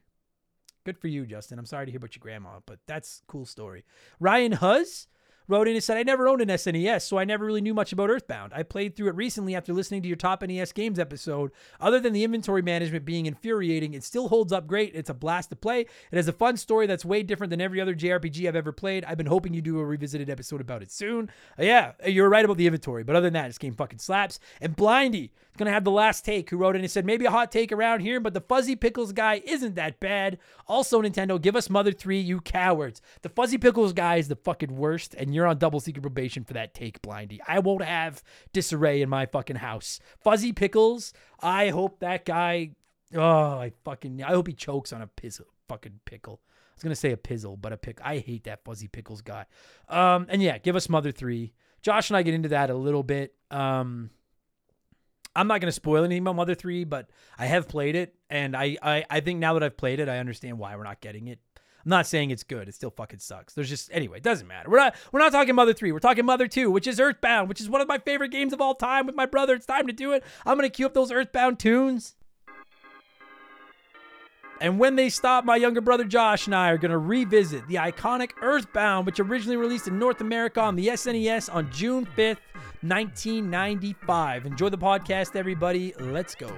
Good for you, Justin. I'm sorry to hear about your grandma, but that's cool story. Ryan Huzz wrote in and said, I never owned an SNES, so I never really knew much about Earthbound. I played through it recently after listening to your top NES games episode. Other than the inventory management being infuriating, it still holds up great. It's a blast to play. It has a fun story that's way different than every other JRPG I've ever played. I've been hoping you do a revisited episode about it soon. Uh, yeah, you're right about the inventory, but other than that, this game fucking slaps. And Blindy Gonna have the last take who wrote in and said maybe a hot take around here, but the Fuzzy Pickles guy isn't that bad. Also, Nintendo, give us Mother 3, you cowards. The Fuzzy Pickles guy is the fucking worst, and you're on double secret probation for that take, Blindy. I won't have disarray in my fucking house. Fuzzy Pickles, I hope that guy. Oh, I fucking. I hope he chokes on a pizzle, fucking pickle. I was gonna say a pizzle, but a pick. I hate that Fuzzy Pickles guy. Um, and yeah, give us Mother 3. Josh and I get into that a little bit. Um, I'm not going to spoil anything about Mother 3, but I have played it. And I, I, I think now that I've played it, I understand why we're not getting it. I'm not saying it's good. It still fucking sucks. There's just anyway, it doesn't matter. We're not we're not talking Mother 3. We're talking Mother 2, which is Earthbound, which is one of my favorite games of all time with my brother. It's time to do it. I'm gonna cue up those Earthbound tunes. And when they stop, my younger brother Josh and I are going to revisit the iconic Earthbound, which originally released in North America on the SNES on June 5th, 1995. Enjoy the podcast, everybody. Let's go.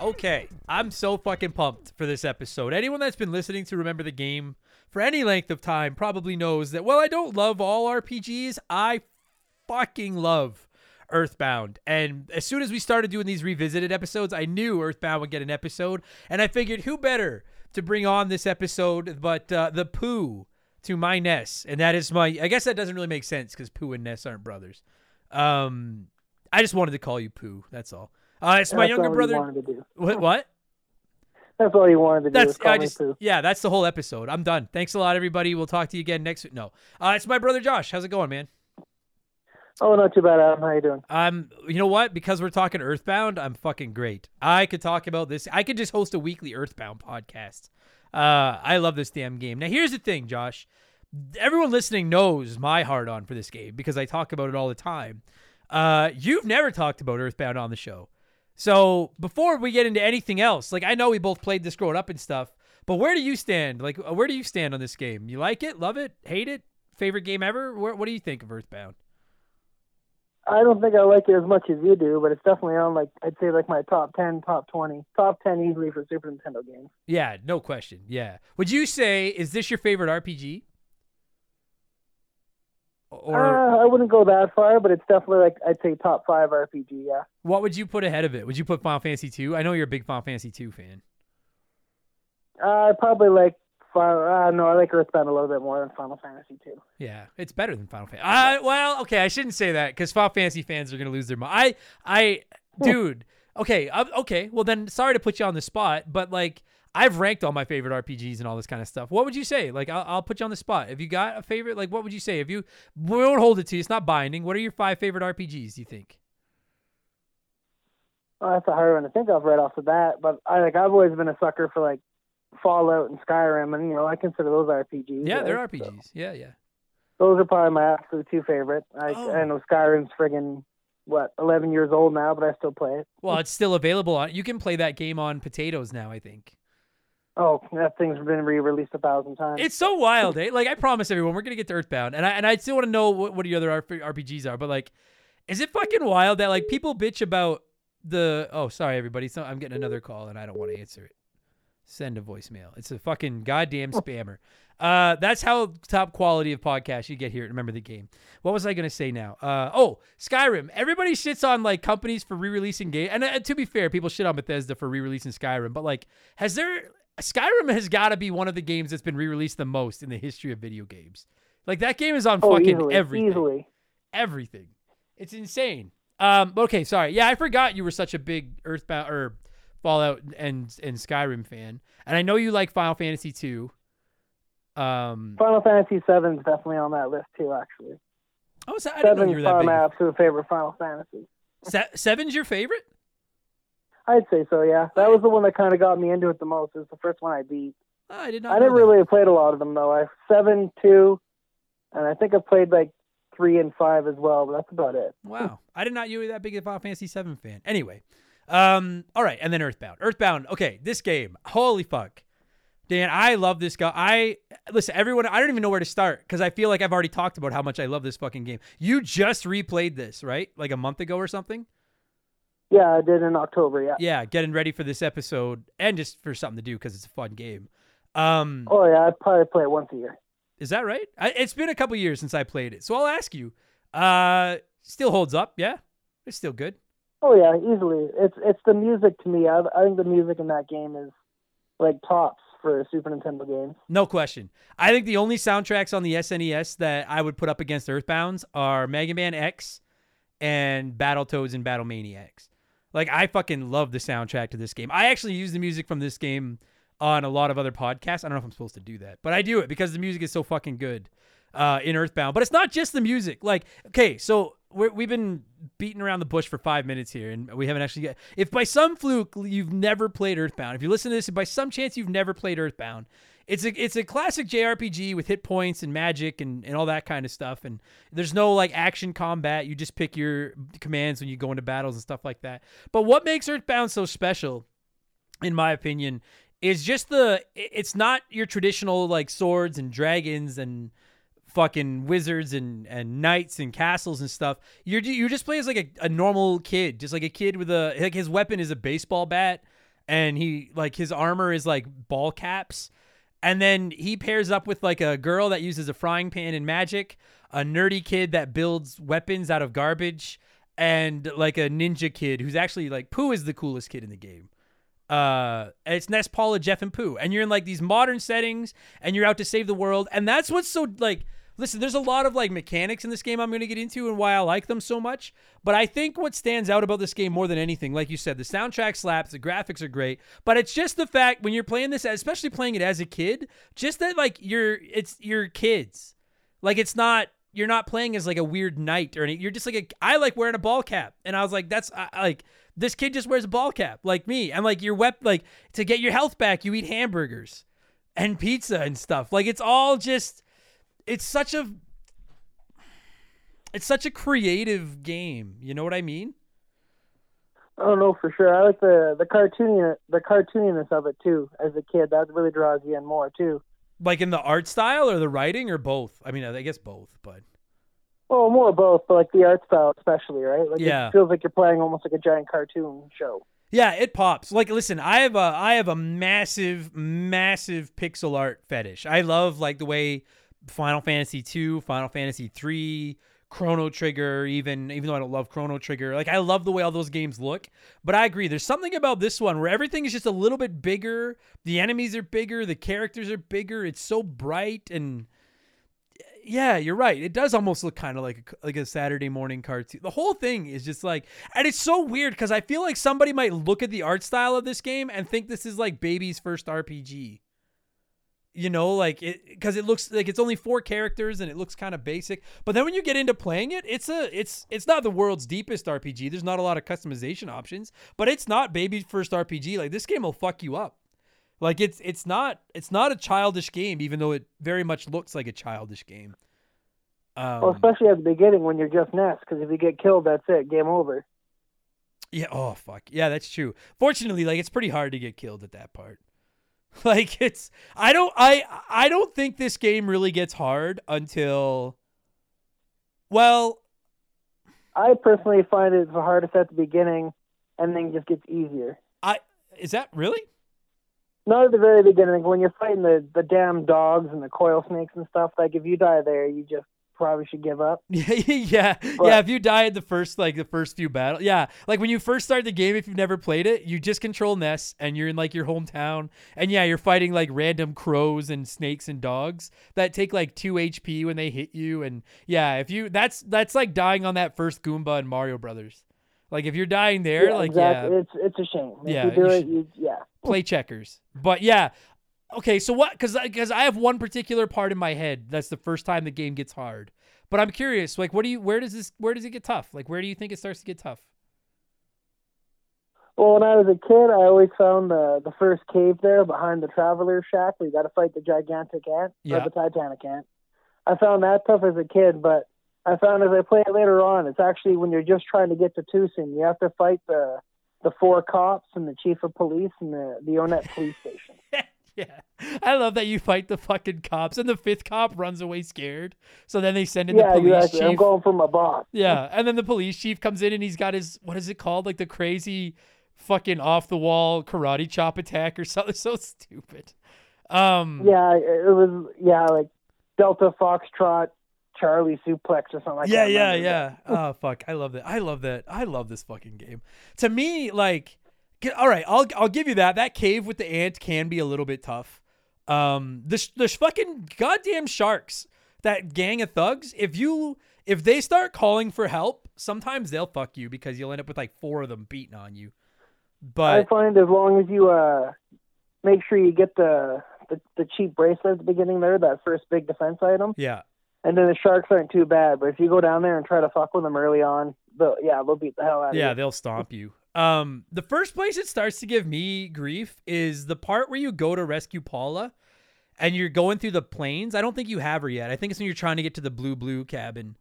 Okay, I'm so fucking pumped for this episode. Anyone that's been listening to Remember the Game for any length of time probably knows that while I don't love all RPGs, I fucking love Earthbound. And as soon as we started doing these revisited episodes, I knew Earthbound would get an episode. And I figured who better to bring on this episode but uh, the Pooh to my Ness. And that is my, I guess that doesn't really make sense because Pooh and Ness aren't brothers. Um, I just wanted to call you Pooh. That's all. Uh, it's my younger brother. wanted to do. What? What? That's all you wanted to do. That's was call I me just yeah. That's the whole episode. I'm done. Thanks a lot, everybody. We'll talk to you again next. Week. No, uh, it's my brother Josh. How's it going, man? Oh, not too bad, Adam. How are you doing? Um, you know what? Because we're talking Earthbound, I'm fucking great. I could talk about this. I could just host a weekly Earthbound podcast. Uh, I love this damn game. Now, here's the thing, Josh. Everyone listening knows my heart on for this game because I talk about it all the time. Uh, you've never talked about Earthbound on the show. So before we get into anything else, like I know we both played this growing up and stuff, but where do you stand? Like, uh, where do you stand on this game? You like it? Love it? Hate it? Favorite game ever? Where, what do you think of Earthbound? I don't think I like it as much as you do, but it's definitely on like I'd say like my top ten, top twenty, top ten easily for Super Nintendo games. Yeah, no question. Yeah. Would you say is this your favorite RPG? Or uh, I wouldn't go that far, but it's definitely like I'd say top five RPG. Yeah. what would you put ahead of it? Would you put Final Fantasy 2? I know you're a big Final Fantasy 2 fan. Uh, I probably like. Uh, no, I like Earthbound a little bit more than Final Fantasy two. Yeah, it's better than Final Fantasy. I, well, okay, I shouldn't say that because Final Fantasy fans are gonna lose their mind. I, I, dude. Okay, uh, okay. Well, then, sorry to put you on the spot, but like, I've ranked all my favorite RPGs and all this kind of stuff. What would you say? Like, I'll, I'll put you on the spot. If you got a favorite? Like, what would you say? If you, we won't hold it to you. It's not binding. What are your five favorite RPGs? Do you think? Oh, that's a hard one to think of right off the bat, but I like I've always been a sucker for like Fallout and Skyrim, and you know I consider those RPGs. Yeah, they're? RPGs. So Yeah, yeah. those are probably my absolute two favorite. I, Oh. I know Skyrim's friggin' what eleven years old now, but I still play it. Well, it's still available on. You can play that game on potatoes now. I think. Oh, that thing's been re-released a thousand times. It's so wild, eh? Like I promise everyone, we're gonna get to Earthbound, and I and I still want to know what what your other RPGs are. But like, is it fucking wild that like people bitch about the? Oh, sorry, everybody. So I'm getting another call, and I don't want to answer it. Send a voicemail. It's a fucking goddamn spammer. Uh, that's how top quality of podcast you get here. Remember the game. What was I gonna say now? Uh, oh, Skyrim. Everybody shits on like companies for re-releasing game, and uh, to be fair, people shit on Bethesda for re-releasing Skyrim. But like, has there? Skyrim has got to be one of the games that's been re-released the most in the history of video games. Like that game is on oh, fucking easily, everything. easily. Everything. It's insane. Um, okay, sorry. Yeah, I forgot you were such a big Earthbound or Fallout and and Skyrim fan, and I know you like Final Fantasy two. Um, Final Fantasy seven is definitely on that list too. Actually, oh, so I didn't know you were probably my absolute favorite Final Fantasy. big. Se- Seven's your favorite? I'd say so. Yeah, that was the one that kind of got me into it the most. It was the first one I beat. Oh, I did not. I never really played a lot of them though. I seven, two, and I think I played like three and five as well. But that's about it. Wow, I did not know you were that big of a Final Fantasy VII fan. Anyway, um, all right, and then Earthbound. Earthbound. Okay, this game. Holy fuck. Dan, I love this guy. I listen, everyone. I don't even know where to start because I feel like I've already talked about how much I love this fucking game. You just replayed this, right? Like a month ago or something. Yeah, I did in October. Yeah. Yeah, getting ready for this episode and just for something to do because it's a fun game. Um, Oh yeah, I probably play it once a year. is that right? I, it's been a couple years since I played it, so I'll ask you. Uh, still holds up, yeah? It's still good. Oh yeah, easily. It's it's the music to me. I, I think the music in that game is like tops for Super Nintendo games. No question. I think the only soundtracks on the SNES that I would put up against Earthbounds are Mega Man X and Battletoads and Battle Maniacs. Like I fucking love the soundtrack to this game. I actually use the music from this game on a lot of other podcasts. I don't know if I'm supposed to do that, but I do it because the music is so fucking good uh, in Earthbound. But it's not just the music. Like, okay, so we're, we've been beating around the bush for five minutes here, and we haven't actually. Get, if by some fluke you've never played Earthbound, if you listen to this, if by some chance you've never played Earthbound, it's a it's a classic JRPG with hit points and magic and, and all that kind of stuff. And there's no like action combat. You just pick your commands when you go into battles and stuff like that. But what makes Earthbound so special, in my opinion, is just the it's not your traditional like swords and dragons and fucking wizards and and knights and castles and stuff. You're you just play as like a, a normal kid, just like a kid with a like his weapon is a baseball bat, and he like his armor is like ball caps, and then he pairs up with like a girl that uses a frying pan and magic, a nerdy kid that builds weapons out of garbage, and like a ninja kid who's actually like Pooh is the coolest kid in the game uh it's Ness Paula, Jeff and Pooh. And you're in like these modern settings and you're out to save the world. And that's what's so like listen, there's a lot of like mechanics in this game I'm gonna get into and why I like them so much. But I think what stands out about this game more than anything, like you said, the soundtrack slaps, the graphics are great, but it's just the fact when you're playing this, especially playing it as a kid, just that like you're it's your kids. Like it's not you're not playing as like a weird knight or anything. You're just like a, I like wearing a ball cap, and I was like, that's I like this kid just wears a ball cap like me, and like your wep like to get your health back, you eat hamburgers and pizza and stuff. Like it's all just, it's such a, it's such a creative game. You know what I mean? Oh, I don't know for sure. I like the the cartoony the cartooniness of it too. As a kid, that really draws you in more too. Like in the art style or the writing or both. I mean, I guess both, but Well, more both, but like the art style especially, right? Like Yeah. it feels like you're playing almost like a giant cartoon show. Yeah, it pops. Like, listen, I have a I have a massive, massive pixel art fetish. I love like the way Final Fantasy two, Final Fantasy three, Chrono Trigger, even even though I don't love Chrono Trigger, like I love the way all those games look. But I agree, there's something about this one where everything is just a little bit bigger. The enemies are bigger, the characters are bigger. It's so bright and yeah, you're right. It does almost look kind of like a, like a Saturday morning cartoon. The whole thing is just like, and it's so weird because I feel like somebody might look at the art style of this game and think this is like baby's first RPG. You know, like it because it looks like it's only four characters and it looks kind of basic. But then when you get into playing it, it's a it's it's not the world's deepest RPG. There's not a lot of customization options, but it's not baby first RPG. Like this game will fuck you up. Like it's it's not it's not a childish game, even though it very much looks like a childish game. Um, well, especially at the beginning when you're just Ness, because if you get killed, that's it, game over. yeah. Oh fuck. Yeah, that's true. Fortunately, like it's pretty hard to get killed at that part. Like it's I don't I I don't think this game really gets hard until well I personally find it the hardest at the beginning, and then just gets easier. I is that really? Not at the very beginning. When you're fighting the the damn dogs and the coil snakes and stuff. Like if you die there, you just probably should give up. Yeah, yeah, yeah. If you die in the first, like the first few battles, yeah, like when you first start the game, if you've never played it, you just control Ness, and you're in like your hometown, and yeah, you're fighting like random crows and snakes and dogs that take like two HP when they hit you, and yeah, if you that's that's like dying on that first Goomba in Mario Brothers. Like if you're dying there, yeah, like exactly. yeah, It's it's a shame. If Yeah, you do you it, you yeah. play checkers. But yeah, okay. So what? Because because I have one particular part in my head that's the first time the game gets hard. But I'm curious, like, what do you? Where does this? Where does it get tough? Like, where do you think it starts to get tough? Well, when I was a kid, I always found the the first cave there behind the traveler shack where you got to fight the gigantic ant Yeah. or the Titanic ant. I found that tough as a kid, but I found as I play it later on, it's actually when you're just trying to get to Twoson, you have to fight the the four cops and the chief of police and the the Onett police station. Yeah. I love that you fight the fucking cops and the fifth cop runs away scared. So then they send in the Yeah, police exactly. I'm going for my boss. Yeah. And then the police chief comes in and he's got his what is it called? Like the crazy fucking off the wall karate chop attack or something. So stupid. Um Yeah, it was yeah like Delta Foxtrot Charlie Suplex or something like yeah, that. yeah, yeah. Yeah. oh fuck, I love that. I love that. I love this fucking game. To me, like, all right, I'll I'll give you that. That cave with the ant can be a little bit tough. Um, the the fucking goddamn sharks, that gang of thugs. If you if they start calling for help, sometimes they'll fuck you because you'll end up with like four of them beating on you. But I find as long as you uh make sure you get the the, the cheap bracelet at the beginning there, that first big defense item, yeah, and then the sharks aren't too bad. But if you go down there and try to fuck with them early on, they'll yeah they'll beat the hell out of you. Yeah, they'll stomp you. Um, the first place it starts to give me grief is the part where you go to rescue Paula, and you're going through the plains. I don't think you have her yet. I think it's when you're trying to get to the blue blue cabin,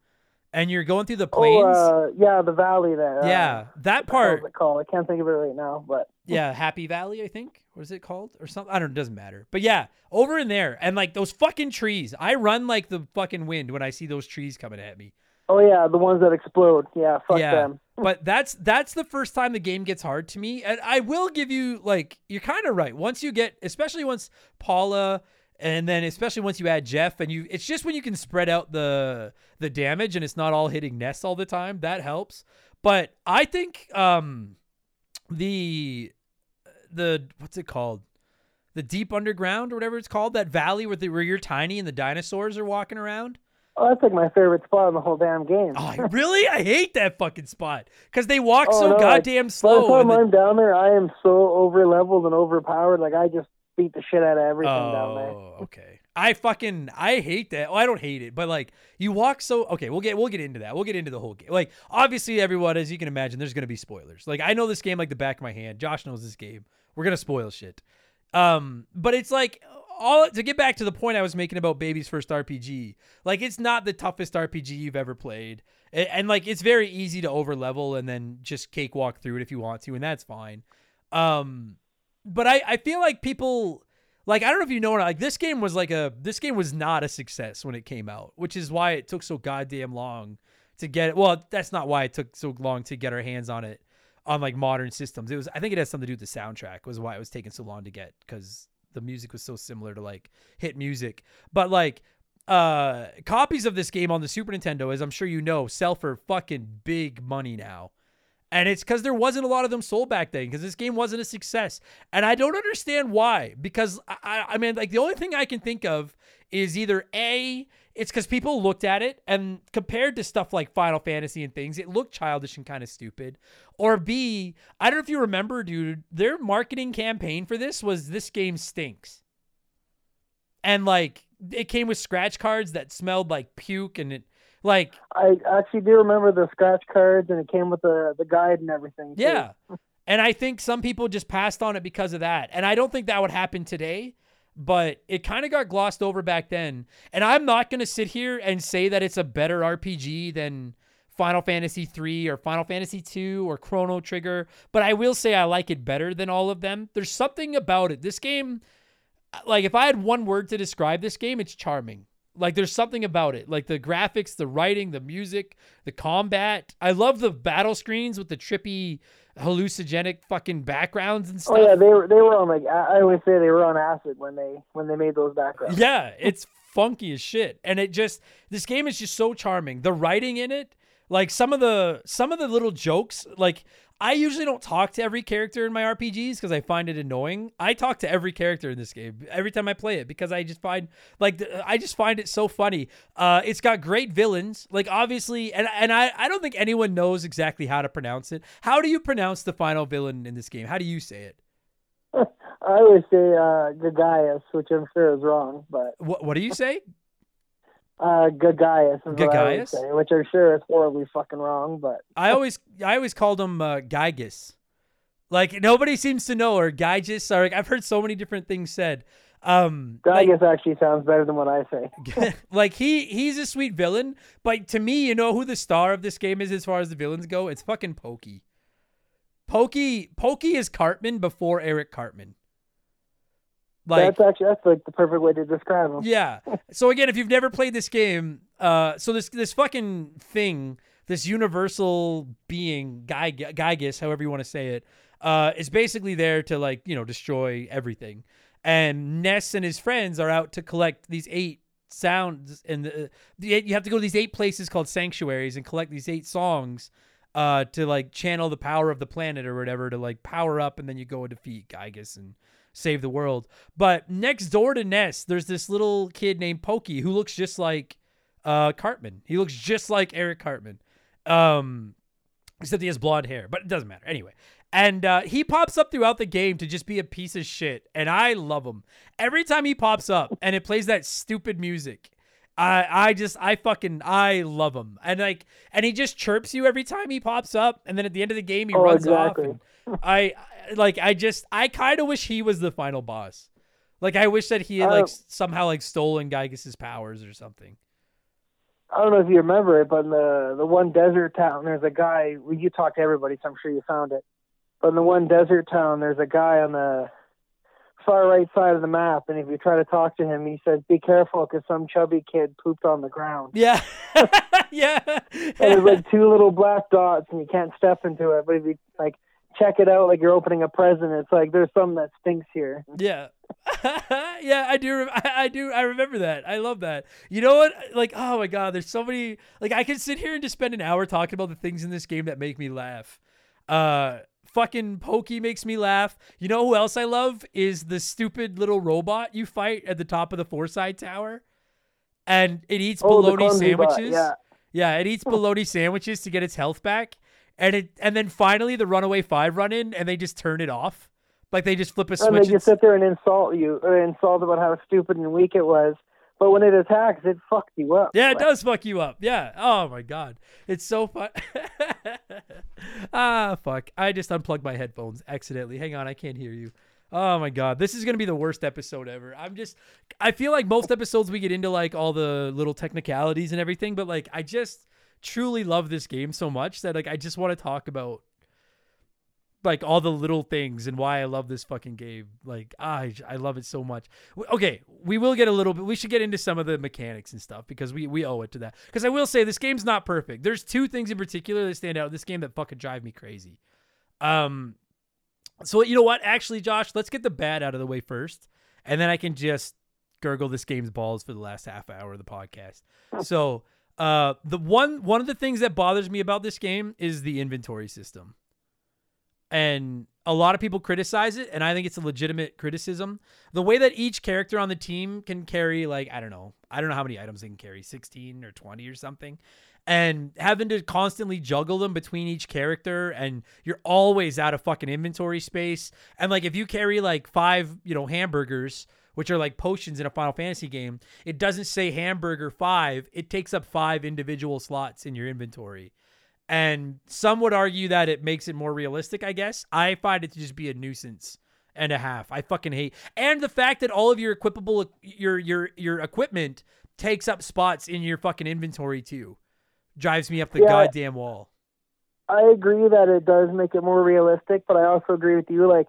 and you're going through the plains. Oh, uh, yeah, the valley there. uh, yeah, that part. hell's it called? I can't think of it right now, but Yeah, Happy Valley, I think. What is it called? Or something? I don't know. It doesn't matter. But yeah, over in there. And like those fucking trees. I run like the fucking wind when I see those trees coming at me. Oh yeah, the ones that explode. Yeah, fuck yeah. them. but that's that's the first time the game gets hard to me. And I will give you like you're kind of right. Once you get especially once Paula and then especially once you add Jeff and you it's just when you can spread out the the damage and it's not all hitting Ness all the time, that helps. But I think um the the what's it called? The deep underground or whatever it's called, that valley where the, where you're tiny and the dinosaurs are walking around. Oh, that's like my favorite spot in the whole damn game. Oh, I- really? I hate that fucking spot because they walk Oh, so no, like, goddamn By the slow. time and I'm down there, I am so over leveled and overpowered. Like I just beat the shit out of everything down there. oh, okay. I fucking I hate that. Oh, I don't hate it, but like you walk so okay. We'll get we'll get into that. We'll get into the whole game. Like obviously, everyone, as you can imagine, there's gonna be spoilers. Like I know this game like the back of my hand. Josh knows this game. We're gonna spoil shit. Um, but it's like all to get back to the point I was making about Baby's first RPG. Like it's not the toughest RPG you've ever played, and, and like it's very easy to over level and then just cakewalk through it if you want to, and that's fine. Um, but I I feel like people like I don't know if you know or not, like this game was like a this game was not a success when it came out, which is why it took so goddamn long to get it. Well, that's not why it took so long to get our hands on it on like modern systems. It was I think it has something to do with the soundtrack was why it was taking so long to get because the music was so similar to like hit music. But like uh copies of this game on the Super Nintendo, as I'm sure you know, sell for fucking big money now. And it's because there wasn't a lot of them sold back then because this game wasn't a success. And I don't understand why. Because I, I, I mean, like the only thing I can think of is either A, it's because people looked at it and compared to stuff like Final Fantasy and things, it looked childish and kind of stupid. Or B, I don't know if you remember, dude, their marketing campaign for this was this game stinks. And like it came with scratch cards that smelled like puke and it like I actually do remember the scratch cards, and it came with the the guide and everything. too. Yeah. And I think some people just passed on it because of that. And I don't think that would happen today, but it kind of got glossed over back then. And I'm not going to sit here and say that it's a better RPG than Final Fantasy 3 or Final Fantasy 2 or Chrono Trigger, but I will say I like it better than all of them. There's something about it. This game like if I had one word to describe this game, it's charming. Like there's something about it. Like the graphics, the writing, the music, the combat. I love the battle screens with the trippy hallucinogenic fucking backgrounds and stuff. Oh yeah, they were they were on like I I always say they were on acid when they when they made those backgrounds. Yeah, it's funky as shit. And it just this game is just so charming. The writing in it, like some of the some of the little jokes, like I usually don't talk to every character in my RPGs because I find it annoying. I talk to every character in this game every time I play it because I just find like the, I just find it so funny. Uh, it's got great villains, like obviously, and and I I don't think anyone knows exactly how to pronounce it. How do you pronounce the final villain in this game? How do you say it? I always say uh, Gagaius, which I'm sure is wrong, but What what do you say? Uh, Gagaius is what I Gagaius? say, which I'm sure is horribly fucking wrong. But I always I always called him uh, Gygus. Like nobody seems to know or Gygus or I've heard so many different things said. Um like, actually sounds better than what I say. like he he's a sweet villain, but to me, you know who the star of this game is as far as the villains go? It's fucking Pokey. Pokey Pokey is Cartman before Eric Cartman. Like that's actually that's like the perfect way to describe them. yeah. So again, if you've never played this game, uh, so this this fucking thing, this universal being, Guy Gygus, however you want to say it, uh, is basically there to like you know destroy everything. And Ness and his friends are out to collect these eight sounds, and the, the you have to go to these eight places called sanctuaries and collect these eight songs. Uh, to like channel the power of the planet or whatever to like power up, and then you go and defeat Gygus and save the world. But next door to Ness, there's this little kid named Pokey who looks just like uh, Cartman. He looks just like Eric Cartman, um, except he has blonde hair. But it doesn't matter anyway. And uh, he pops up throughout the game to just be a piece of shit, and I love him. Every time he pops up and it plays that stupid music, I I just I fucking I love him. And like and he just chirps you every time he pops up and then at the end of the game he Oh, runs exactly. off. I- like I just I kind of wish he was the final boss. Like I wish that he had like Oh. somehow like stolen Gygas's powers or something. I don't know if you remember it, but in the the one desert town, there's a guy. Well, you talk to everybody, so I'm sure you found it. But in the one desert town, there's a guy on the far right side of the map, and if you try to talk to him, he says, "Be careful, because some chubby kid pooped on the ground." Yeah. yeah. And there's like two little black dots, and you can't step into it. But if you like check it out, like you're opening a present, it's like there's something that stinks here. Yeah. yeah, I do. I, I do. I remember that. I love that. You know what? Like, oh my god, there's so many. Like, I could sit here and just spend an hour talking about the things in this game that make me laugh. Uh, fucking Pokey makes me laugh. You know who else I love is the stupid little robot you fight at the top of the Fourside Tower, and it eats Oh, bologna sandwiches. yeah. Yeah, it eats bologna sandwiches to get its health back, and it and then finally the Runaway Five run in and they just turn it off. Like they just flip a switch. And they just sit there and insult you, or insult about how stupid and weak it was. But when it attacks, it fucks you up. Yeah, it Like, does fuck you up. Yeah. Oh my god, it's so fun. ah, fuck! I just unplugged my headphones accidentally. Hang on, I can't hear you. Oh my god, this is gonna be the worst episode ever. I'm just, I feel like most episodes we get into like all the little technicalities and everything, but like I just truly love this game so much that like I just want to talk about like all the little things and why I love this fucking game. Like I I love it so much. Okay, we will get a little bit. We should get into some of the mechanics and stuff because we we owe it to that. Because I will say this game's not perfect. There's two things in particular that stand out this game that fucking drive me crazy. Um, so you know what? Actually, Josh, let's get the bad out of the way first, and then I can just gurgle this game's balls for the last half hour of the podcast. So, uh, the one one of the things that bothers me about this game is the inventory system. And a lot of people criticize it and i think it's a legitimate criticism. The way that each character on the team can carry like i don't know i don't know how many items they can carry 16 or 20 or something. And having to constantly juggle them between each character and you're always out of fucking inventory space. And like if you carry like five you know hamburgers which are like potions in a final fantasy game it doesn't say hamburger 5 it takes up 5 individual slots in your inventory and some would argue that it makes it more realistic, I guess. I find it to just be a nuisance and a half. I fucking hate. And the fact that all of your equipable your your your equipment takes up spots in your fucking inventory too. Drives me up the Yeah. goddamn wall. I agree that it does make it more realistic, but I also agree with you. Like,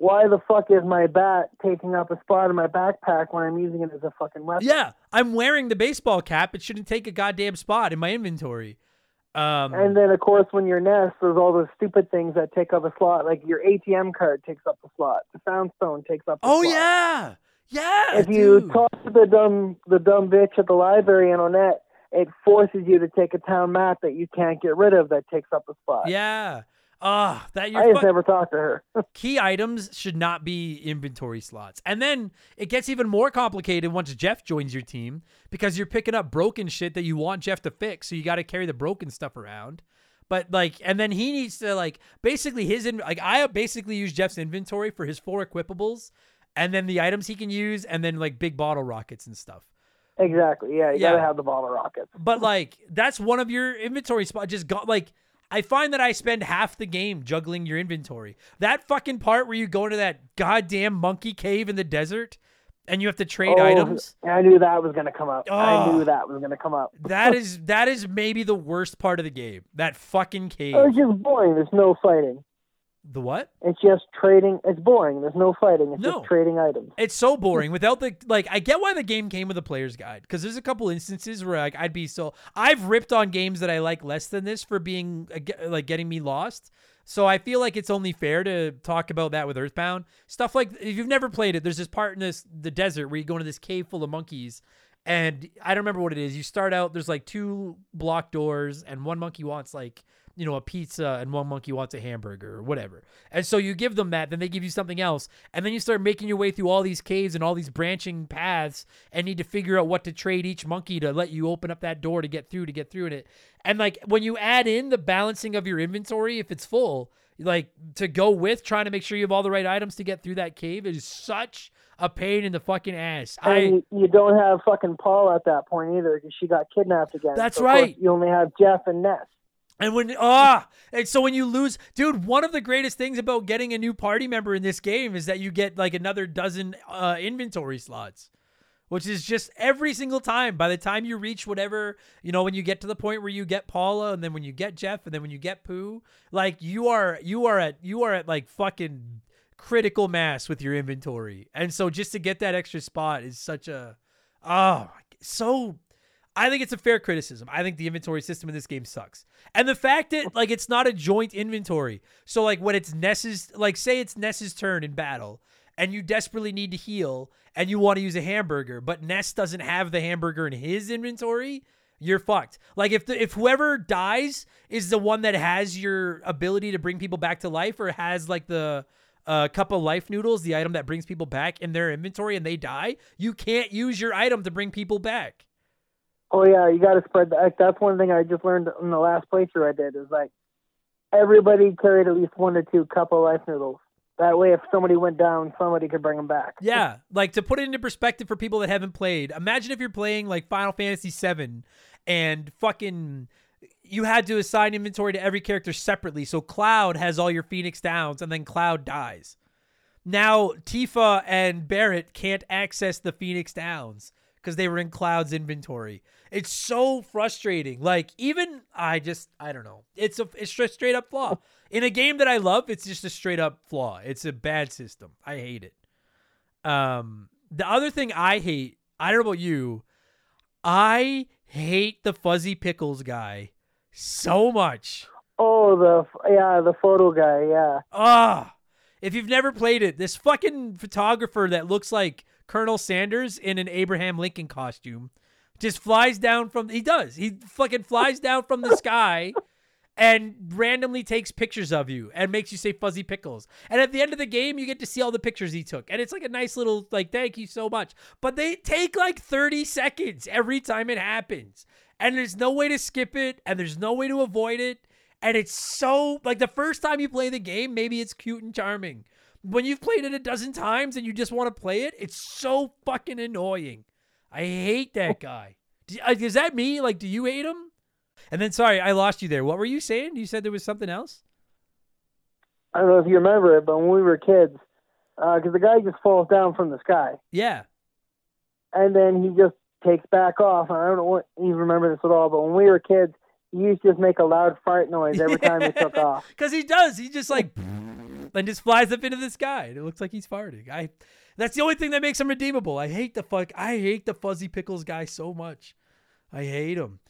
why the fuck is my bat taking up a spot in my backpack when I'm using it as a fucking weapon? Yeah, I'm wearing the baseball cap. It shouldn't take a goddamn spot in my inventory. Um And then, of course, when you're Ness, there's all those stupid things that take up a slot. Like your ATM card takes up a slot. The Soundstone takes up. A Oh slot. yeah. Yeah. If you dude. talk to the dumb the dumb bitch at the library and Onett, it forces you to take a town map that you can't get rid of that takes up a spot. Yeah. Ah, that you're just fuck- never talked to her. key items should not be inventory slots. And then it gets even more complicated once Jeff joins your team because you're picking up broken shit that you want Jeff to fix. So you got to carry the broken stuff around. But like, and then he needs to like basically his in like I basically use Jeff's inventory for his four equippables, and then the items he can use, and then like big bottle rockets and stuff. exactly. Yeah, you Yeah. gotta have the bottle rockets. But like that's one of your inventory spots. Just got like I find that I spend half the game juggling your inventory. That fucking part where you go into that goddamn monkey cave in the desert and you have to trade Oh, items. I knew that was gonna come up. I Oh. knew that was gonna come up. That is that is maybe the worst part of the game. That fucking oh, cave. It was just boring. There's no fighting. The what? It's just trading. It's boring. There's no fighting. It's No. just trading items. It's so boring without the like. I get why the game came with a player's guide because there's a couple instances where like I'd be so I've ripped on games that I like less than this for being like getting me lost. So I feel like it's only fair to talk about that with Earthbound stuff. Like if you've never played it, there's this part in this the desert where you go into this cave full of monkeys, and I don't remember what it is. You start out there's like two block doors, and one monkey wants like you know a pizza, and one monkey wants a hamburger or whatever. And so you give them that, then they give you something else, and then you start making your way through all these caves and all these branching paths, and need to figure out what to trade each monkey to let you open up that door to get through to get through in it. And like when you add in the balancing of your inventory, if it's full, like to go with trying to make sure you have all the right items to get through that cave is such a pain in the fucking ass. I And you, you don't have fucking Paul at that point either because she got kidnapped again. That's So, right. You only have Jeff and Ness. And when ah, and so when you lose, dude, one of the greatest things about getting a new party member in this game is that you get like another dozen uh, inventory slots, which is just every single time. By the time you reach whatever, you know, when you get to the point where you get Paula, and then when you get Jeff, and then when you get Pooh, like you are you are at you are at like fucking critical mass with your inventory, and so just to get that extra spot is such a oh so I think it's a fair criticism. I think the inventory system in this game sucks. And the fact that like it's not a joint inventory. So like when it's Ness's like say it's Ness's turn in battle and you desperately need to heal and you want to use a hamburger, but Ness doesn't have the hamburger in his inventory, you're fucked. Like if the if whoever dies is the one that has your ability to bring people back to life or has like the uh, cup of life noodles, the item that brings people back in their inventory and they die, you can't use your item to bring people back. Oh yeah, you got to spread that. That's one thing I just learned in the last playthrough I did is like everybody carried at least one to two cup of life noodles. That way, if somebody went down, somebody could bring them back. Yeah, like to put it into perspective for people that haven't played, imagine if you're playing like Final Fantasy VII and fucking you had to assign inventory to every character separately. So Cloud has all your Phoenix Downs and then Cloud dies. Now Tifa and Barret can't access the Phoenix Downs because they were in Cloud's inventory. It's so frustrating. Like even I just I don't know. It's a it's just straight up flaw. In a game that I love, it's just a straight up flaw. It's a bad system. I hate it. Um the other thing I hate, I don't know about you, I hate the fuzzy pickles guy so much. Oh, the yeah, the photo guy. Yeah, Ah, if you've never played it, this fucking photographer that looks like Colonel Sanders in an Abraham Lincoln costume just flies down from he does. He fucking flies down from the sky and randomly takes pictures of you and makes you say fuzzy pickles. And at the end of the game, you get to see all the pictures he took. And it's like a nice little like thank you so much. But they take like 30 seconds every time it happens. And there's no way to skip it and there's no way to avoid it. And it's so like the first time you play the game, maybe it's cute and charming. When you've played it a dozen times and you just want to play it, it's so fucking annoying. I hate that guy. Uh, Is that me? Like, do you hate him? And then, sorry, I lost you there. What were you saying? You said there was something else? I don't know if you remember it, but when we were kids, because the guy just falls down from the sky, Yeah. and then he just takes back off. And I don't know what you remember this at all, but when we were kids, he used to just make a loud fart noise every time he took off. Because he does. He just like, and just flies up into the sky. And it looks like he's farting. I. That's the only thing that makes him redeemable. I hate the fuck. I hate the fuzzy pickles guy so much. I hate him.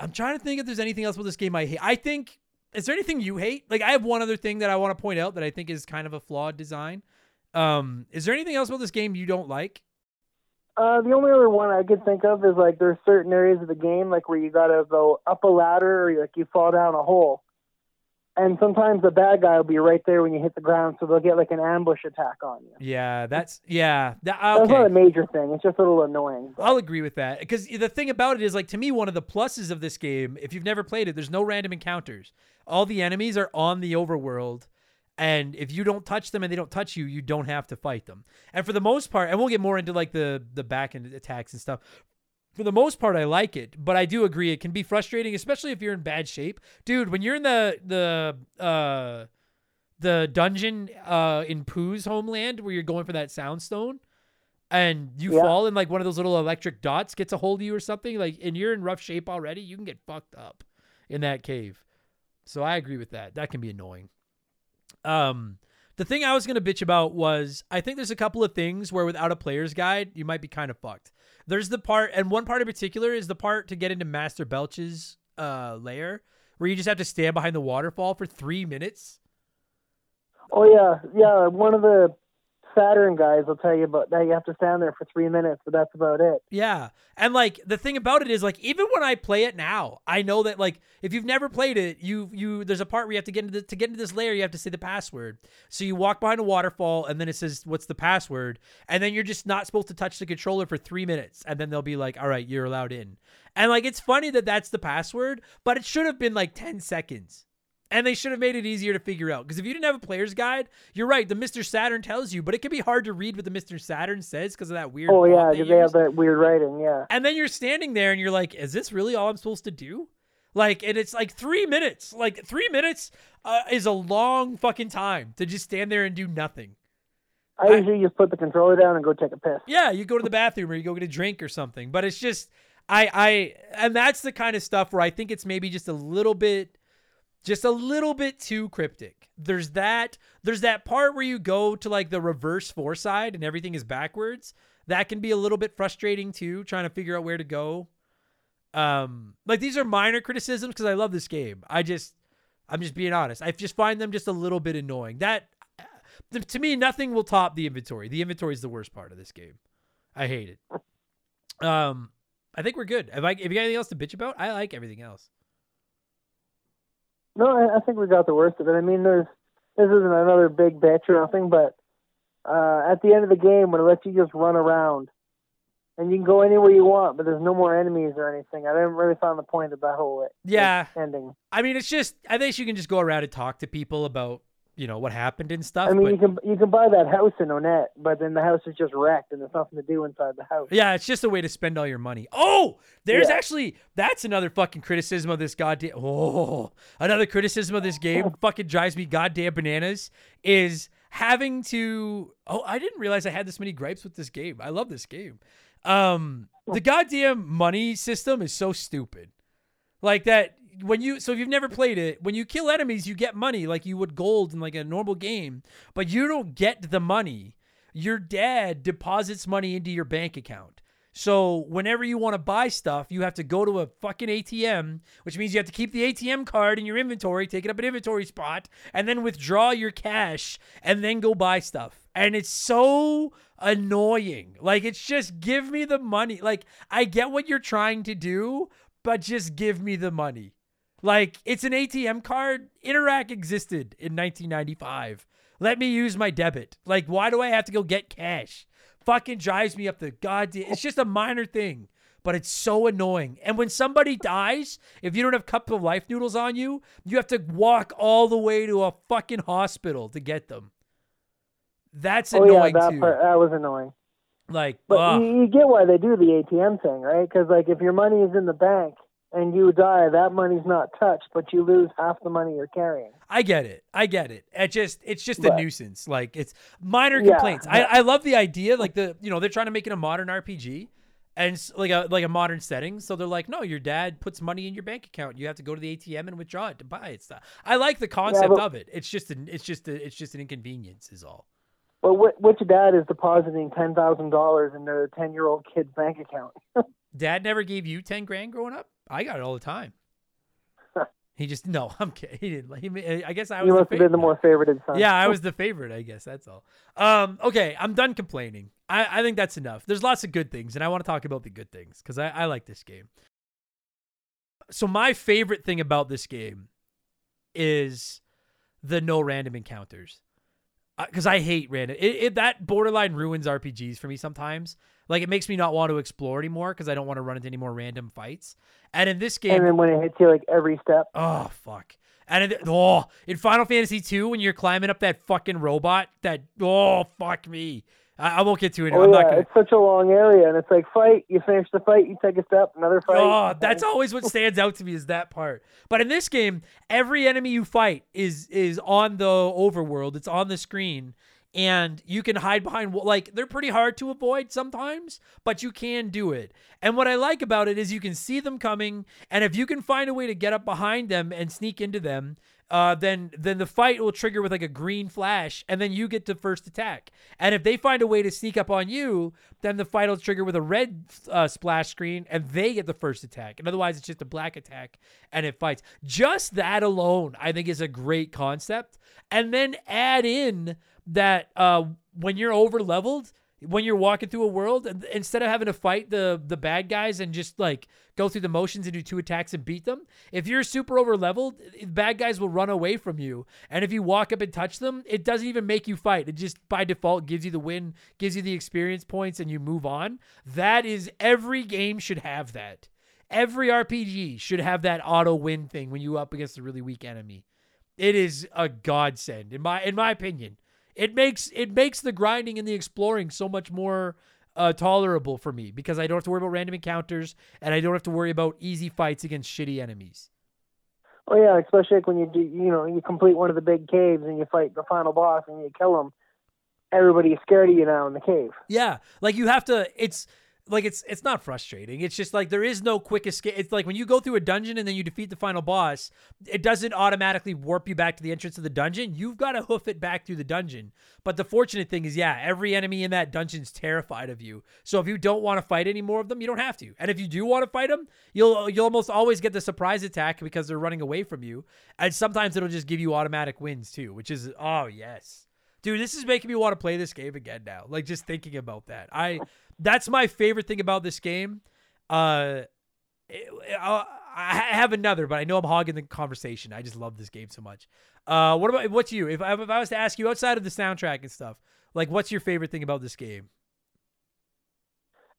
I'm trying to think if there's anything else about this game I hate. I think. Is there anything you hate? Like I have one other thing that I want to point out that I think is kind of a flawed design. Um, is there anything else about this game you don't like? Uh, the only other one I could think of is like there's certain areas of the game like where you gotta go up a ladder or like you fall down a hole, and sometimes the bad guy will be right there when you hit the ground, so they'll get like an ambush attack on you. Yeah, that's yeah. That, That's not a major thing. It's just a little annoying. I'll agree with that because the thing about it is like to me one of the pluses of this game if you've never played it there's no random encounters all the enemies are on the overworld and if you don't touch them and they don't touch you you don't have to fight them and for the most part and we'll get more into like the the back end attacks and stuff for the most part I like it but I do agree it can be frustrating especially if you're in bad shape dude when you're in the the uh the dungeon uh in Pooh's homeland where you're going for that soundstone and you Yeah. fall and like one of those little electric dots gets a hold of you or something like and you're in rough shape already you can get fucked up in that cave so i agree with that that can be annoying Um, the thing I was gonna bitch about was I think there's a couple of things where without a player's guide you might be kind of fucked. There's the part, and one part in particular is the part to get into Master Belch's uh lair where you just have to stand behind the waterfall for three minutes. Oh yeah, yeah. One of the Saturn guys will tell you about that. You have to stand there for three minutes, but that's about it. Yeah. And like the thing about it is like even when I play it now, I know that like if you've never played it, you you there's a part where you have to get into the, to get into this layer, you have to say the password. So you walk behind a waterfall and then it says what's the password, and then you're just not supposed to touch the controller for 3 minutes and then they'll be like, "All right, you're allowed in." And like it's funny that that's the password, but it should have been like 10 seconds. And they should have made it easier to figure out. Because if you didn't have a player's guide, you're right. The Mr. Saturn tells you, but it can be hard to read what the Mr. Saturn says because of that weird. Oh yeah, they because they have that weird writing. Yeah. And then you're standing there and you're like, is this really all I'm supposed to do? Like, and it's like three minutes. Like, three minutes uh, is a long fucking time to just stand there and do nothing. I usually just put the controller down and go take a piss. Yeah, you go to the bathroom or you go get a drink or something. But it's just, I, I, and that's the kind of stuff where I think it's maybe just a little bit, just a little bit too cryptic. There's that, there's that part where you go to like the reverse Fourside and everything is backwards. That can be a little bit frustrating too, trying to figure out where to go. Um, like these are minor criticisms because I love this game. I just, I'm just being honest. I just find them just a little bit annoying. That, to me, nothing will top the inventory. The inventory is the worst part of this game. I hate it. Um, I think we're good. If I? if you got anything else to bitch about? I like everything else. No, I, I think we got the worst of it. I mean, there's this isn't another big bitch or nothing, but uh, at the end of the game, when it lets you just run around and you can go anywhere you want, but there's no more enemies or anything. I didn't really find the point of that whole Yeah. ending. I mean, it's just. I think you can just go around and talk to people about you know what happened and stuff. I mean, but you can you can buy that house in Onett, but then the house is just wrecked and there's nothing to do inside the house. yeah, it's just a way to spend all your money. Oh, there's Yeah. actually that's another fucking criticism of this goddamn. Oh, another criticism of this game fucking drives me goddamn bananas is having to. Oh, I didn't realize I had this many gripes with this game. I love this game. Um, the goddamn money system is so stupid. Like that when you so if you've never played it, when you kill enemies, you get money like you would gold in like a normal game, but you don't get the money. Your dad deposits money into your bank account. So whenever you want to buy stuff, you have to go to a fucking ATM, which means you have to keep the ATM card in your inventory, take it up an inventory spot, and then withdraw your cash and then go buy stuff. And it's so annoying. Like it's just give me the money. Like I get what you're trying to do, but just give me the money. Like it's an ATM card. Interac existed in 1995. Let me use my debit. Like why do I have to go get cash? Fucking drives me up the goddamn. It's just a minor thing, but it's so annoying. And when somebody dies, if you don't have a cup of life noodles on you, you have to walk all the way to a fucking hospital to get them. That's Oh yeah, annoying that too. part that was annoying. Like, But ugh. you get why they do the ATM thing, right? Because like if your money is in the bank and you die, that money's not touched, but you lose half the money you're carrying. I get it. I get it. It just it's just a nuisance. Like it's minor Yeah, complaints. I, but- I love the idea. Like the you know they're trying to make it a modern RPG, and like a like a modern setting. So they're like, no, your dad puts money in your bank account. You have to go to the ATM and withdraw it to buy it. Stuff. I like the concept but- of it. It's just an it's just a, it's just an inconvenience is all. But wh- which dad is depositing ten thousand dollars in their ten-year-old kid's bank account? Dad never gave you ten grand growing up. I got it all the time. he just no, I'm kidding. He didn't. He, I guess I was. you the must have been the favorite. more favorited son. Yeah, I was the favorite, I guess. That's all. Um, okay, I'm done complaining. I, I think that's enough. There's lots of good things, and I want to talk about the good things because I, I like this game. So my favorite thing about this game is the no random encounters. Because I hate random. It, it that borderline ruins RPGs for me sometimes. Like it makes me not want to explore anymore because I don't want to run into any more random fights. And in this game, And then when it hits you like every step, Oh fuck! And in, oh, in Final Fantasy two, when you're climbing up that fucking robot, that oh fuck me, I, I won't get to it. oh I'm yeah, not gonna. it's such a long area, and it's like fight. You finish the fight, you take a step, another fight. Oh, that's always what stands out to me is that part. But in this game, every enemy you fight is is on the overworld. It's on the screen, and you can hide behind. Like they're pretty hard to avoid sometimes, but you can do it. And what I like about it is you can see them coming, and if you can find a way to get up behind them and sneak into them, uh, then then the fight will trigger with like a green flash, and then you get the first attack. And if they find a way to sneak up on you, then the fight will trigger with a red uh, splash screen, and they get the first attack. And otherwise, it's just a black attack, and it fights. Just that alone, I think, is a great concept. And then add in that uh, when you're over leveled, when you're walking through a world instead of having to fight the the bad guys and just like go through the motions and do two attacks and beat them if you're super over leveled bad guys will run away from you. And if you walk up and touch them it doesn't even make you fight. It just by default gives you the win gives you the experience points and you move on. That is every game should have that. Every rpg should have that auto win thing when you up against a really weak enemy. It is a godsend in my in my opinion it makes it makes the grinding and the exploring so much more uh, tolerable for me because I don't have to worry about random encounters and I don't have to worry about easy fights against shitty enemies. Oh yeah, especially like when you do, you know, you complete one of the big caves and you fight the final boss and you kill him. Everybody's scared of you now in the cave. Yeah, like you have to. It's like it's it's not frustrating. It's just like there is no quick escape. It's like when you go through a dungeon and then you defeat the final boss, it doesn't automatically warp you back to the entrance of the dungeon. You've got to hoof it back through the dungeon. But the fortunate thing is, yeah, every enemy in that dungeon is terrified of you. So if you don't want to fight any more of them, you don't have to. And if you do want to fight them, you'll you'll almost always get the surprise attack because they're running away from you. And sometimes it'll just give you automatic wins too, which is oh yes. Dude, this is making me want to play this game again now. Like just thinking about that. I that's my favorite thing about this game. Uh, I have another, but I know I'm hogging the conversation. I just love this game so much. Uh, what about what's you? If I, if I was to ask you outside of the soundtrack and stuff, like what's your favorite thing about this game?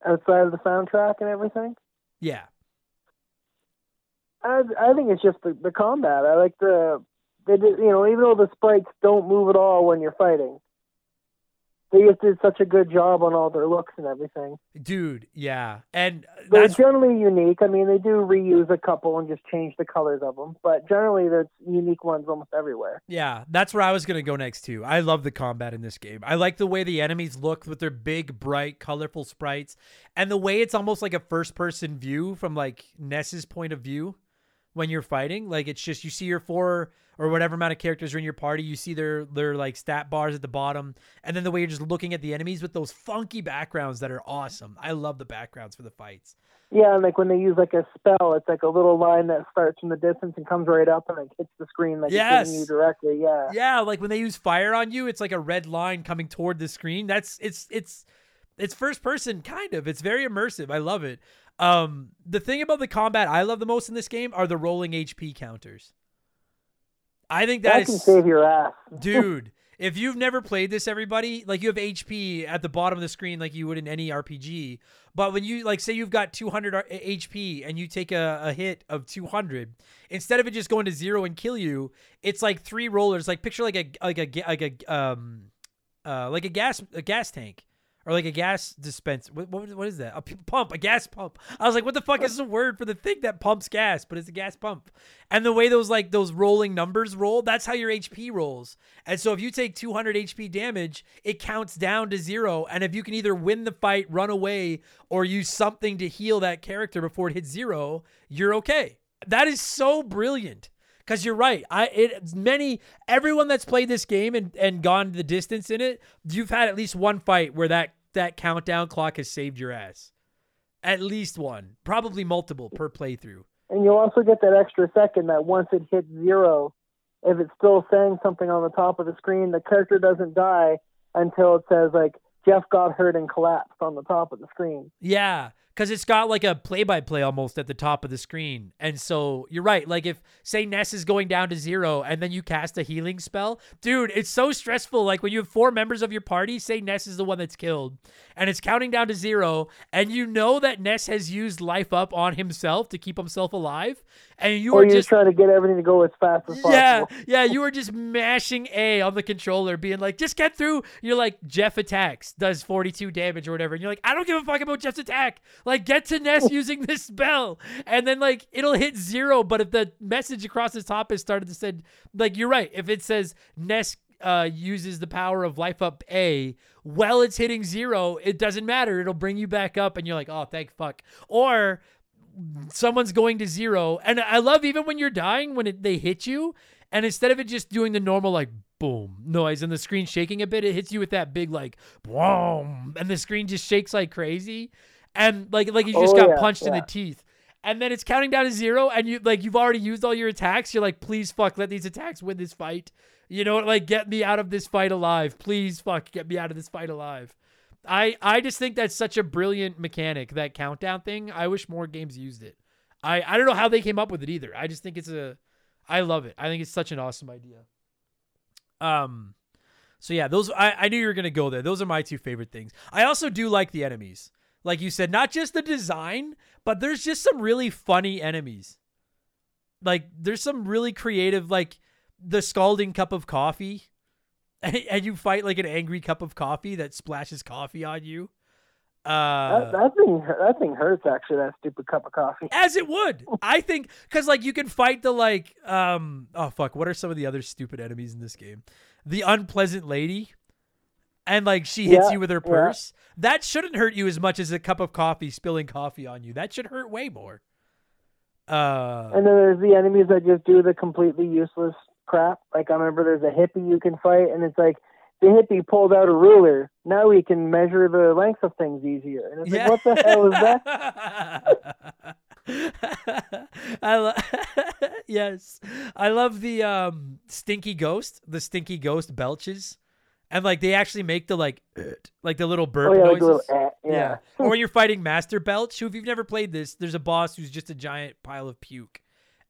Outside of the soundtrack and everything. Yeah. I I think it's just the, the combat. I like the they did, you know even though the sprites don't move at all when you're fighting, they just did such a good job on all their looks and everything. Dude, yeah, and They're generally unique. I mean, they do reuse a couple and just change the colors of them, but generally there's unique ones almost everywhere. Yeah, that's where I was gonna go next too. I love the combat in this game. I like the way the enemies look with their big, bright, colorful sprites, and the way it's almost like a first-person view from like Ness's point of view when you're fighting. Like it's just you see your four or whatever amount of characters are in your party, you see their their like stat bars at the bottom, and then the way you're just looking at the enemies with those funky backgrounds that are awesome. I love the backgrounds for the fights. Yeah, and like when they use like a spell, it's like a little line that starts from the distance and comes right up and like hits the screen like Yes. it's hitting you directly. Yeah. Yeah, like when they use fire on you, it's like a red line coming toward the screen. That's it's it's it's first person kind of. It's very immersive. I love it. Um the thing about the combat I love the most in this game are the rolling HP counters. I think that that is can save your ass. dude if you've never played this everybody like you have hp at the bottom of the screen like you would in any rpg but when you like say you've got 200 hp and you take a, a hit of 200 instead of it just going to zero and kill you it's like three rollers like picture like a like a like a um uh like a gas a gas tank or like a gas dispenser. What, what, what is that? A pump, a gas pump. I was like, what the fuck is the word for the thing that pumps gas? But it's a gas pump. And the way those like those rolling numbers roll, that's how your HP rolls. And so if you take 200 HP damage, it counts down to zero. And if you can either win the fight, run away, or use something to heal that character before it hits zero, you're okay. That is so brilliant. Cause you're right. I it many everyone that's played this game and, and gone the distance in it, you've had at least one fight where that that countdown clock has saved your ass. At least one, probably multiple per playthrough. And you'll also get that extra second that once it hits zero, if it's still saying something on the top of the screen, the character doesn't die until it says like Jeff got hurt and collapsed on the top of the screen. Yeah, because it's got like a play-by-play almost at the top of the screen, and so you're right. Like if say Ness is going down to zero, and then you cast a healing spell, dude, it's so stressful. Like when you have four members of your party, say Ness is the one that's killed, and it's counting down to zero, and you know that Ness has used life up on himself to keep himself alive, and you or are you're just trying to get everything to go as fast as possible. yeah, yeah, you were just mashing A on the controller, being like, just get through. You're like, Jeff attacks, does 42 damage or whatever. And you're like, I don't give a fuck about Jeff's attack. Like, get to Ness using this spell. And then, like, it'll hit zero. But if the message across the top has started to say, like, you're right. If it says Ness uh, uses the power of life up A while it's hitting zero, it doesn't matter. It'll bring you back up. And you're like, oh, thank fuck. Or someone's going to zero and i love even when you're dying when it, they hit you And instead of it just doing the normal like boom noise and the screen shaking a bit, it hits you with that big like boom, and the screen just shakes like crazy, and like like you just Oh, got yeah, punched in the teeth. And then it's counting down to zero, and you like you've already used all your attacks. You're like, please fuck, let these attacks win this fight. You know, like get me out of this fight alive. Please fuck, get me out of this fight alive. I I just think that's such a brilliant mechanic that countdown thing. I wish more games used it. I I don't know how they came up with it either. I just think it's a I love it. I think it's such an awesome idea. Um so yeah, those I, I knew you were gonna go there. Those are my two favorite things. I also do like the enemies. Like you said, not just the design, but there's just some really funny enemies. Like there's some really creative, like the scalding cup of coffee, and, and you fight like an angry cup of coffee that splashes coffee on you. Uh, that, that thing, that thing hurts. Actually, that stupid cup of coffee. as it would, I think, because like you can fight the like, um, oh fuck, what are some of the other stupid enemies in this game? The unpleasant lady, and like she hits Yeah, you with her yeah. That shouldn't hurt you as much as a cup of coffee spilling coffee on you. That should hurt way more. Uh, And then there's the enemies that just do the completely useless crap. Like I remember there's a hippie you can fight, and it's like the hippie pulled out a ruler. Now we can measure the length of things easier. And it's like, what the hell is that? I lo- yes, I love the um stinky ghost. The stinky ghost belches, and like they actually make the like like the little burp Oh yeah, noises. a little eh, yeah. or when you're fighting Master Belch, who if you've never played this, there's a boss who's just a giant pile of puke,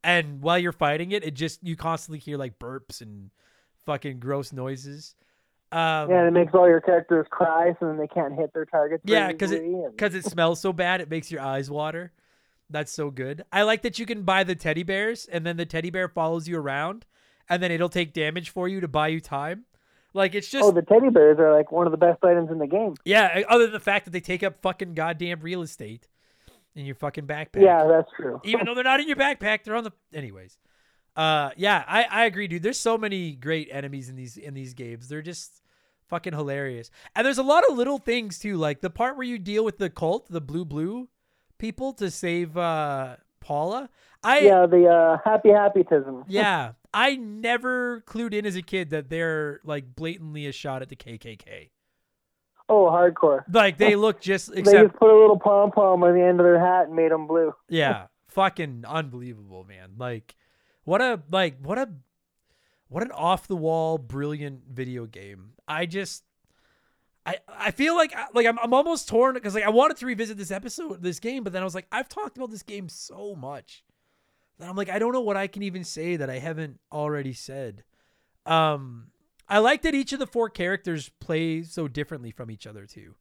and while you're fighting it, it just you constantly hear like burps and fucking gross noises. Um, Yeah, and it makes all your characters cry, so then they can't hit their targets. Yeah, because it easily, and- because it smells so bad, it makes your eyes water. That's so good. I like that you can buy the teddy bears, and then the teddy bear follows you around, and then it'll take damage for you to buy you time. Like it's just oh, the teddy bears are like one of the best items in the game. yeah. Other than the fact that they take up fucking goddamn real estate in your fucking backpack. Yeah, that's true. even though they're not in your backpack, they're on the anyways. Uh yeah, I I agree, dude. There's so many great enemies in these in these games. They're just fucking hilarious. And there's a lot of little things too, like the part where you deal with the cult, the blue blue people to save uh Paula. I yeah, the uh, happy Happyism. yeah, I never clued in as a kid that they're like blatantly a shot at the KKK. Oh, hardcore. Like they look just except... They just put a little pom pom on the end of their hat and made them blue. Yeah, fucking unbelievable, man. Like, what a like what a what an off the wall brilliant video game. I just I I feel like like I'm I'm almost torn because like I wanted to revisit this episode this game, but then I was like I've talked about this game so much that I'm like I don't know what I can even say that I haven't already said. Um, I like that each of the four characters play so differently from each other too.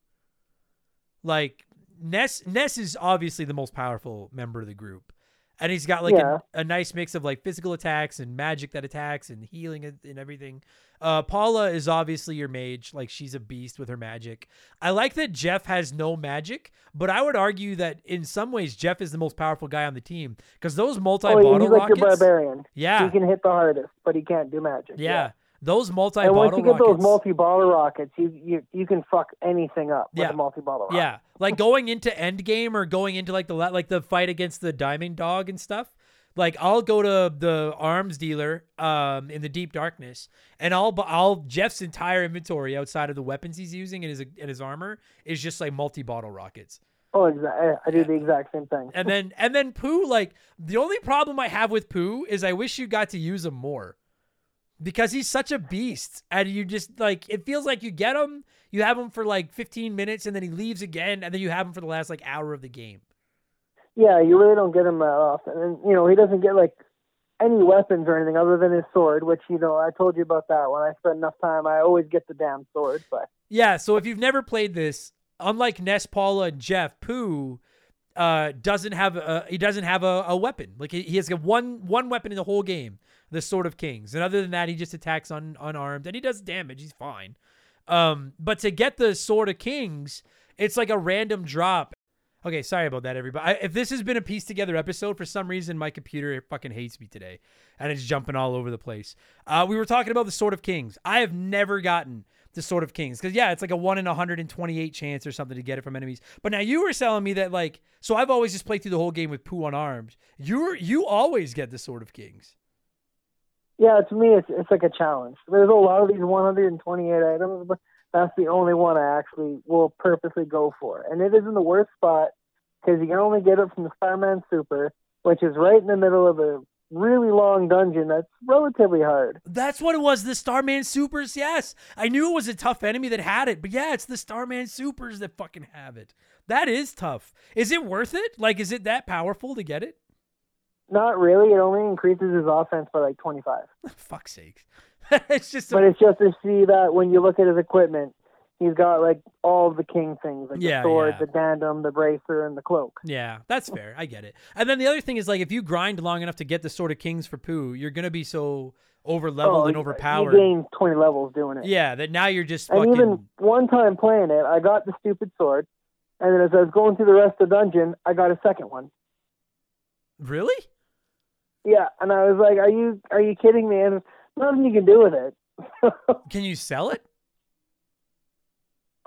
Like Ness Ness is obviously the most powerful member of the group. And he's got like Yeah. a, a nice mix of like physical attacks and magic that attacks and healing and, and everything. Uh, Paula is obviously your mage. Like she's a beast with her magic. I like that Jeff has no magic, but I would argue that in some ways Jeff is the most powerful guy on the team because those multi Oh, he's like your barbarian. Yeah, He can hit the hardest, but he can't do magic. yeah, those multi bottle And once bottle you get rockets. those multi-bottle rockets, you you you can fuck anything up with Yeah. a multi bottle rocket. Yeah, like going into Endgame or going into like the like the fight against the Diamond Dog and stuff. Like I'll go to the arms dealer um in the deep darkness, and I'll I'll Jeff's entire inventory outside of the weapons he's using and his and his armor is just like multi bottle rockets. Oh, exactly. I do the exact same thing. And then and then Poo, like the only problem I have with Poo is I wish you got to use him more. Because he's such a beast. And you just like it feels like you get him, you have him for like 15 minutes, and then he leaves again, and then you have him for the last like hour of the game. Yeah, you really don't get him that often, and you know he doesn't get like any weapons or anything other than his sword, which you know I told you about that. When I spend enough time, I always get the damn sword. But Yeah, so if you've never played this, unlike Ness, Paula, and Jeff, Poo uh, doesn't have a he doesn't have a, a weapon. Like he, he has got one one weapon in the whole game, the Sword of Kings. And other than that, he just attacks un, unarmed and he does damage. He's fine. Um, but to get the Sword of Kings, it's like a random drop. Okay, sorry about that, everybody. I, if this has been a piece together episode, for some reason my computer fucking hates me today, and it's jumping all over the place. Uh, we were talking about the Sword of Kings. I have never gotten the Sword of Kings because yeah, it's like a one in 128 chance or something to get it from enemies. But now you were telling me that like, so I've always just played through the whole game with Poo unarmed. You you always get the Sword of Kings. Yeah, to me, it's it's like a challenge. There's a lot of these 128 items, but that's the only one I actually will purposely go for, and it is in the worst spot because you can only get it from the Starman Super, which is right in the middle of a really long dungeon that's relatively hard. That's what it was. The Starman Supers. Yes, I knew it was a tough enemy that had it, but yeah, it's the Starman Supers that fucking have it. That is tough. Is it worth it? Like, is it that powerful to get it? Not really. It only increases his offense by like 25. Fuck's sake. it's just. A, But it's just to see that when you look at his equipment, he's got like all the king things, like Yeah, the sword, yeah. the diadem, the bracer, and the cloak. yeah, that's fair. I get it. And then the other thing is like, if you grind long enough to get the Sword of Kings for Poo, you're gonna be so over leveled Oh, and uh, overpowered. You gain 20 levels doing it. Yeah, that now you're just Fucking... And even one time playing it, I got the stupid sword, and then as I was going through the rest of the dungeon, I got a second one. Really? Yeah, and I was like, "Are you are you kidding me?" And nothing you can do with it. Can you sell it?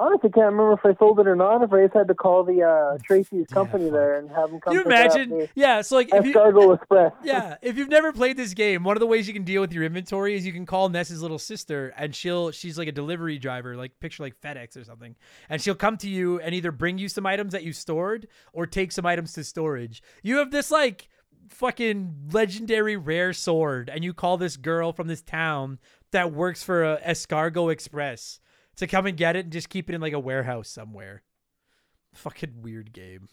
Honestly, can't remember if I sold it or not. If I just had to call the uh, Tracy's company fuck. there and have them come. Can you pick it up, imagine? Yeah. So like, if you, Express. yeah, if you've never played this game, one of the ways you can deal with your inventory is you can call Ness's little sister, and she'll she's like a delivery driver, like picture like FedEx or something, and she'll come to you and either bring you some items that you stored or take some items to storage. You have this like fucking legendary rare sword, and you call this girl from this town that works for a Escargot Express to come and get it and just keep it in like a warehouse somewhere. Fucking weird game.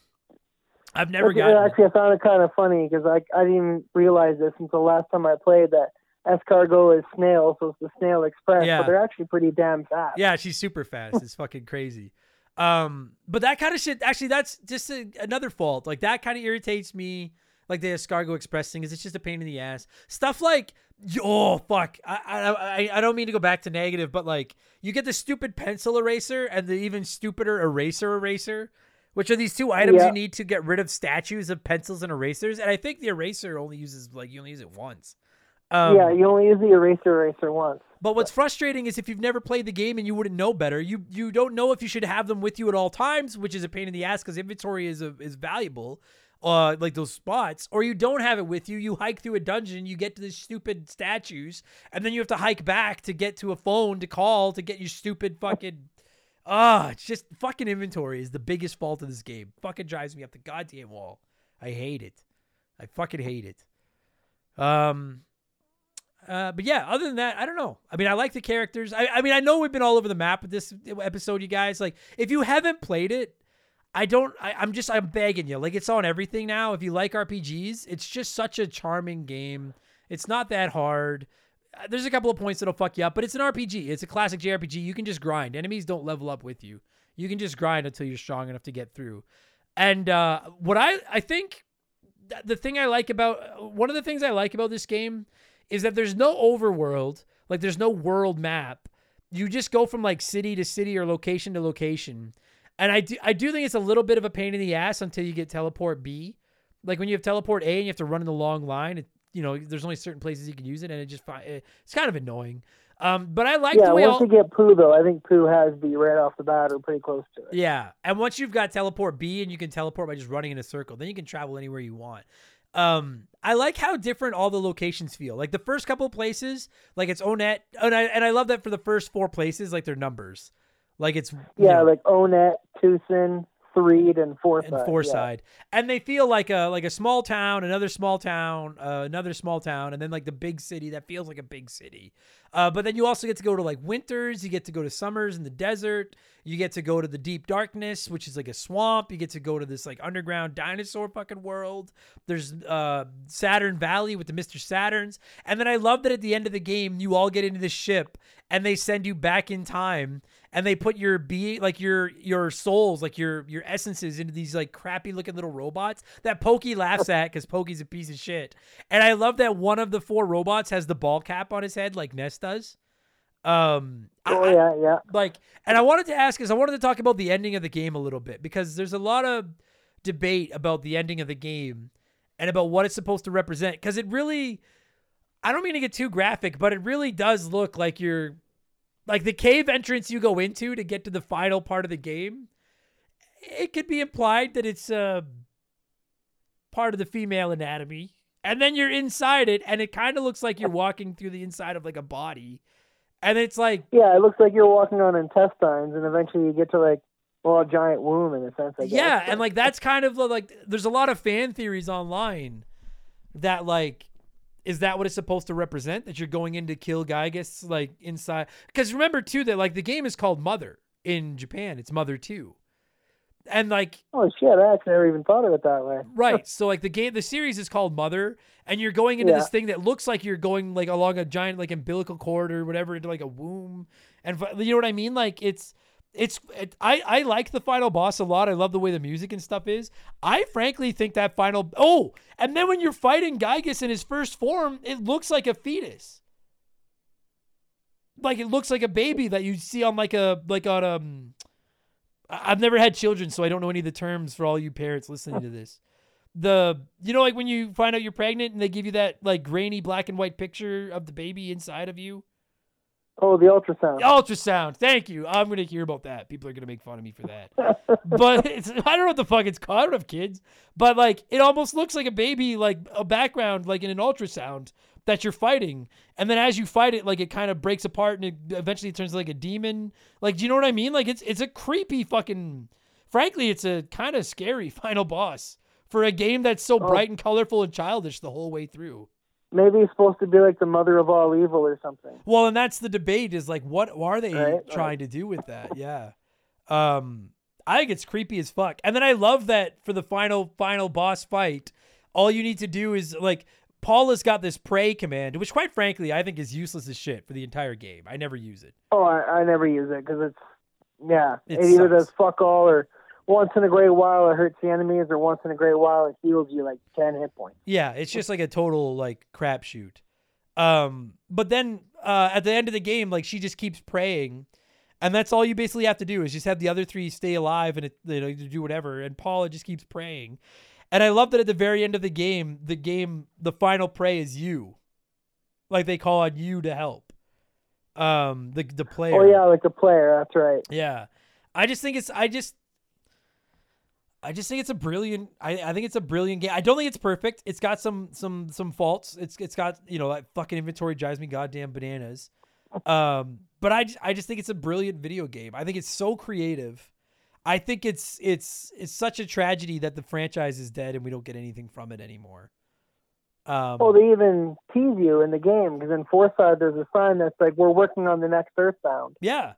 I've never Actually, it. actually, I found it kind of funny because I I didn't even realize this until last time I played that escargot is snail, so it's the snail express. Yeah. But they're actually pretty damn fast. Yeah, she's super fast. It's fucking crazy. Um, but that kind of shit, actually, that's just a, another fault. Like that kind of irritates me. Like the Escargot Express thing is it's just a pain in the ass. Stuff like oh fuck, I I I, I don't mean to go back to negative, but like you get the stupid pencil eraser and the even stupider eraser eraser. Which are these two items Yeah. you need to get rid of statues of pencils and erasers? And I think the eraser only uses like you only use it once. Um, yeah, you only use the eraser eraser once. but what's frustrating is if you've never played the game and you wouldn't know better, you you don't know if you should have them with you at all times, which is a pain in the ass because inventory is a, is valuable, uh, like those spots, or you don't have it with you. You hike through a dungeon, you get to the stupid statues, and then you have to hike back to get to a phone to call to get your stupid fucking. Ah, it's just fucking inventory is the biggest fault of this game. Fucking drives me up the goddamn wall. I hate it. I fucking hate it. Um, uh, but yeah, other than that, I don't know. I mean, I like the characters. I, I mean, I know we've been all over the map with this episode, you guys. Like, if you haven't played it, I don't. I, I'm just. I'm begging you. Like, it's on everything now. If you like RPGs, it's just such a charming game. It's not that hard. Uh, There's a couple of points that'll fuck you up, but it's an RPG. It's a classic JRPG. You can just grind. Enemies don't level up with you. You can just grind until you're strong enough to get through. And uh, what I I think the thing I like about one of the things I like about this game is that there's no overworld, like there's no world map. You just go from like city to city or location to location. And I do I do think it's a little bit of a pain in the ass until you get teleport B. Like when you have teleport A and you have to run in the long line, it, you know, there's only certain places you can use it and it just it's kind of annoying. Um, but I like yeah, the way once all, you get Poo though, I think Poo has be right off the bat or pretty close to it. Yeah, and once you've got teleport B and you can teleport by just running in a circle, then you can travel anywhere you want. Um, I like how different all the locations feel. Like the first couple places, like it's Onett, and I and I love that for the first four places, like they're numbers, like it's you Yeah, know, like Onett, Twoson, Threed, and Fourside. and Fourside, and they feel like a like a small town, another small town, uh, another small town, and then like the big city that feels like a big city. Uh, but then you also get to go to like winters, you get to go to summers in the desert, you get to go to the deep darkness, which is like a swamp. You get to go to this like underground dinosaur fucking world. There's uh, Saturn Valley with the Mr. Saturns, and then I love that at the end of the game you all get into the ship and they send you back in time and they put your be like your your souls like your your essences into these like crappy looking little robots that Pokey laughs at because Pokey's a piece of shit. And I love that one of the four robots has the ball cap on his head like Ness does. Um, Oh I- yeah, yeah. like and i wanted to ask is i wanted to talk about the ending of the game a little bit because there's a lot of debate about the ending of the game and about what it's supposed to represent because it really i don't mean to get too graphic but it really does look like you're like the cave entrance you go into to get to the final part of the game it could be implied that it's uh part of the female anatomy and then you're inside it, and it kind of looks like you're walking through the inside of like a body, and it's like Yeah, it looks like you're walking on intestines, and eventually you get to like well, a giant womb in a sense. I guess. yeah, and like that's kind of like there's a lot of fan theories online that like is that what it's supposed to represent that you're going in to kill Giygas like inside because remember too that like the game is called Mother in Japan it's Mother 2 and like oh shit, I actually never even thought of it that way. right so like the game the series is called Mother and you're going into Yeah. this thing that looks like you're going like along a giant like umbilical cord or whatever into like a womb and fi- you know what I mean like it's it's it, I I like the final boss a lot. I love the way the music and stuff is. I frankly think that final oh, and then when you're fighting Giygas in his first form, it looks like a fetus. Like it looks like a baby that you see on like a like on um I- I've never had children, so I don't know any of the terms for all you parents listening to this. The you know like when you find out you're pregnant and they give you that like grainy black and white picture of the baby inside of you. Oh, the ultrasound. Ultrasound. Thank you. I'm gonna hear about that. People are gonna make fun of me for that. but it's, I don't know what the fuck it's called. I don't have kids. But like, it almost looks like a baby, like a background, like in an ultrasound that you're fighting. And then as you fight it, like it kind of breaks apart and it eventually turns like a demon. Like, do you know what I mean? Like, it's it's a creepy fucking. Frankly, it's a kind of scary final boss for a game that's so bright and colorful and childish the whole way through. Maybe he's supposed to be like the mother of all evil or something. Well, and that's the debate is like, what are they Right, trying to do with that? Yeah. Um, I think it's creepy as fuck. And then I love that for the final, final boss fight, all you need to do is like, Paula's got this pray command, which quite frankly, I think is useless as shit for the entire game. I never use it. Oh, I, I never use it because it's yeah, It it, either does fuck all or once in a great while it hurts the enemies, or once in a great while it heals you like ten hit points. Yeah, it's just like a total like crapshoot. Um, but then uh, at the end of the game, like she just keeps praying, and that's all you basically have to do is just have the other three stay alive and it, you know do whatever. And Paula just keeps praying, and I love that at the very end of the game, the game the final prey is you, like they call on you to help. Um, the the player. Oh yeah, like the player. That's right. Yeah. I just think it's I just I just think it's a brilliant I, I think it's a brilliant game. I don't think it's perfect. It's got some some some faults. It's it's got, you know, that fucking inventory drives me goddamn bananas. Um but I I just think it's a brilliant video game. I think it's so creative. I think it's it's it's such a tragedy that the franchise is dead and we don't get anything from it anymore. Um Oh, they even tease you in the game because in Fourside there's a sign that's like we're working on the next Earthbound, yeah.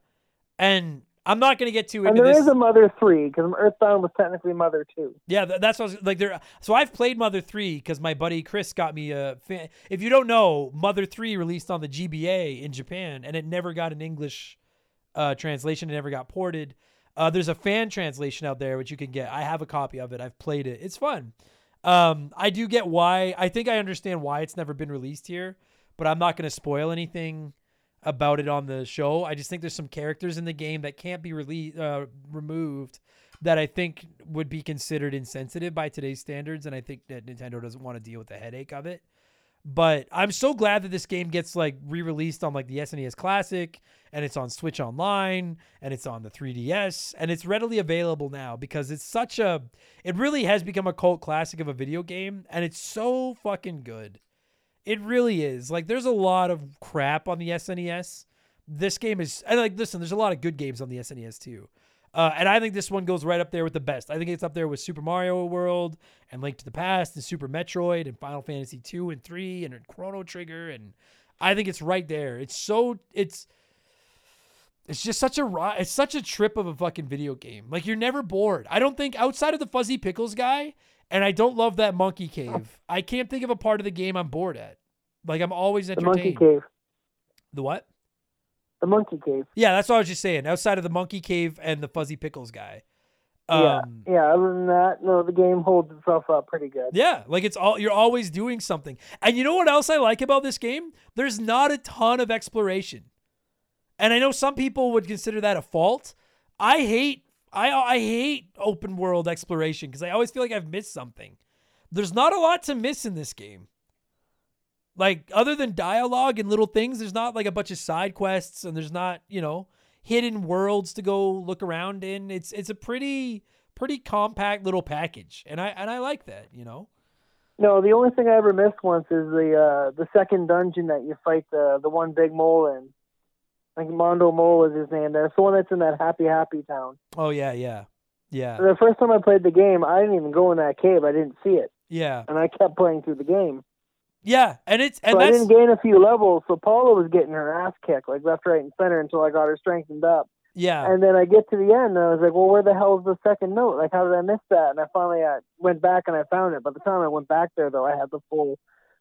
And I'm not going to get too and into there this. is a Mother Three because Earthbound was technically Mother Two. Yeah, that's what I was, like. There, so I've played Mother Three because my buddy Chris got me a. Fan, if you don't know, Mother Three released on the GBA in Japan, and it never got an English uh, translation. It never got ported. Uh, there's a fan translation out there which you can get. I have a copy of it. I've played it. It's fun. Um, I do get why. I think I understand why it's never been released here, but I'm not going to spoil anything about it on the show. I just think there's some characters in the game that can't be released, uh, removed that I think would be considered insensitive by today's standards, and I think that Nintendo doesn't want to deal with the headache of it. But I'm so glad that this game gets like re-released on like the SNES Classic, and it's on Switch Online, and it's on the 3DS, and it's readily available now because it's such a, it really has become a cult classic of a video game, and it's so fucking good. It really is. Like, there's a lot of crap on the SNES. This game is, and like, listen, there's a lot of good games on the SNES too. Uh, and I think this one goes right up there with the best. I think it's up there with Super Mario World and Link to the Past and Super Metroid and Final Fantasy 2 and 3 and Chrono Trigger. And I think it's right there. It's so, it's, it's just such a it's such a trip of a fucking video game. Like you're never bored. I don't think outside of the Fuzzy Pickles guy, and I don't love that monkey cave. I can't think of a part of the game I'm bored at. Like I'm always The entertained. Monkey Cave. The what? The Monkey Cave. Yeah, that's what I was just saying. Outside of the monkey cave and the Fuzzy Pickles guy. yeah, Um, yeah. Other than that, no, the game holds itself up pretty good. Yeah, like it's all you're always doing something. And you know what else I like about this game? There's not a ton of exploration. And I know some people would consider that a fault. I hate I I hate open world exploration because I always feel like I've missed something. There's not a lot to miss in this game. Like other than dialogue and little things, there's not like a bunch of side quests and there's not, you know, hidden worlds to go look around in. It's it's a pretty pretty compact little package. And I and I like that, you know. No, the only thing I ever missed once is the uh, the second dungeon that you fight the the one big mole in. I think Mondo Mole is his name. That's the one that's in that Happy Happy Town. Oh yeah, yeah, yeah, The first time I played the game, I didn't even go in that cave. I didn't see it, yeah, and I kept playing through the game. Yeah. And it's and so I didn't gain a few levels. So Paula was getting her ass kicked, like left, right, and center, until I got her strengthened up. yeah, And then I get to the end, and I was like, "Well, where the hell is the second note? Like, how did I miss that?" And I finally uh, went back and I found it. By the time I went back there, though, I had the full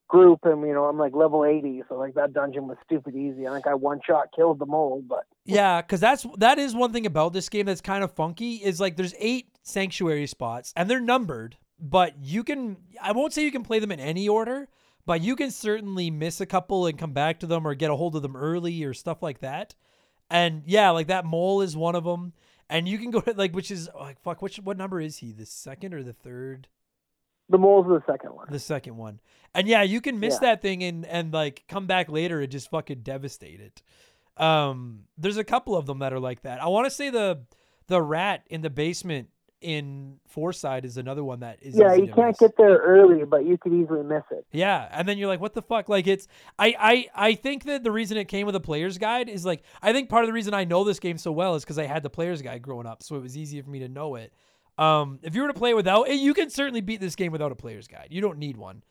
group, and you know, I'm like level 80, so like that dungeon was stupid easy. I think I one shot killed the mole, but Yeah, because that's that is one thing about this game that's kind of funky. Is like there's eight sanctuary spots and they're numbered, but you can I won't say you can play them in any order, but you can certainly miss a couple and come back to them or get a hold of them early or stuff like that. And yeah, like that mole is one of them. And you can go to like which is like fuck which what number is he? The second or the third? the mole's the second one. The second one. And yeah, you can miss Yeah. that thing and and like come back later and just fucking devastate it. Um there's a couple of them that are like that. I want to say the the rat in the basement in Fourside is another one that is Yeah, you can't miss. get there early, but you could easily miss it. Yeah, and then you're like, what the fuck? Like it's I I I think that the reason it came with a player's guide is like I think part of the reason I know this game so well is because I had the player's guide growing up, so it was easier for me to know it. Um, if you were to play without, eh, you can certainly beat this game without a player's guide. You don't need one.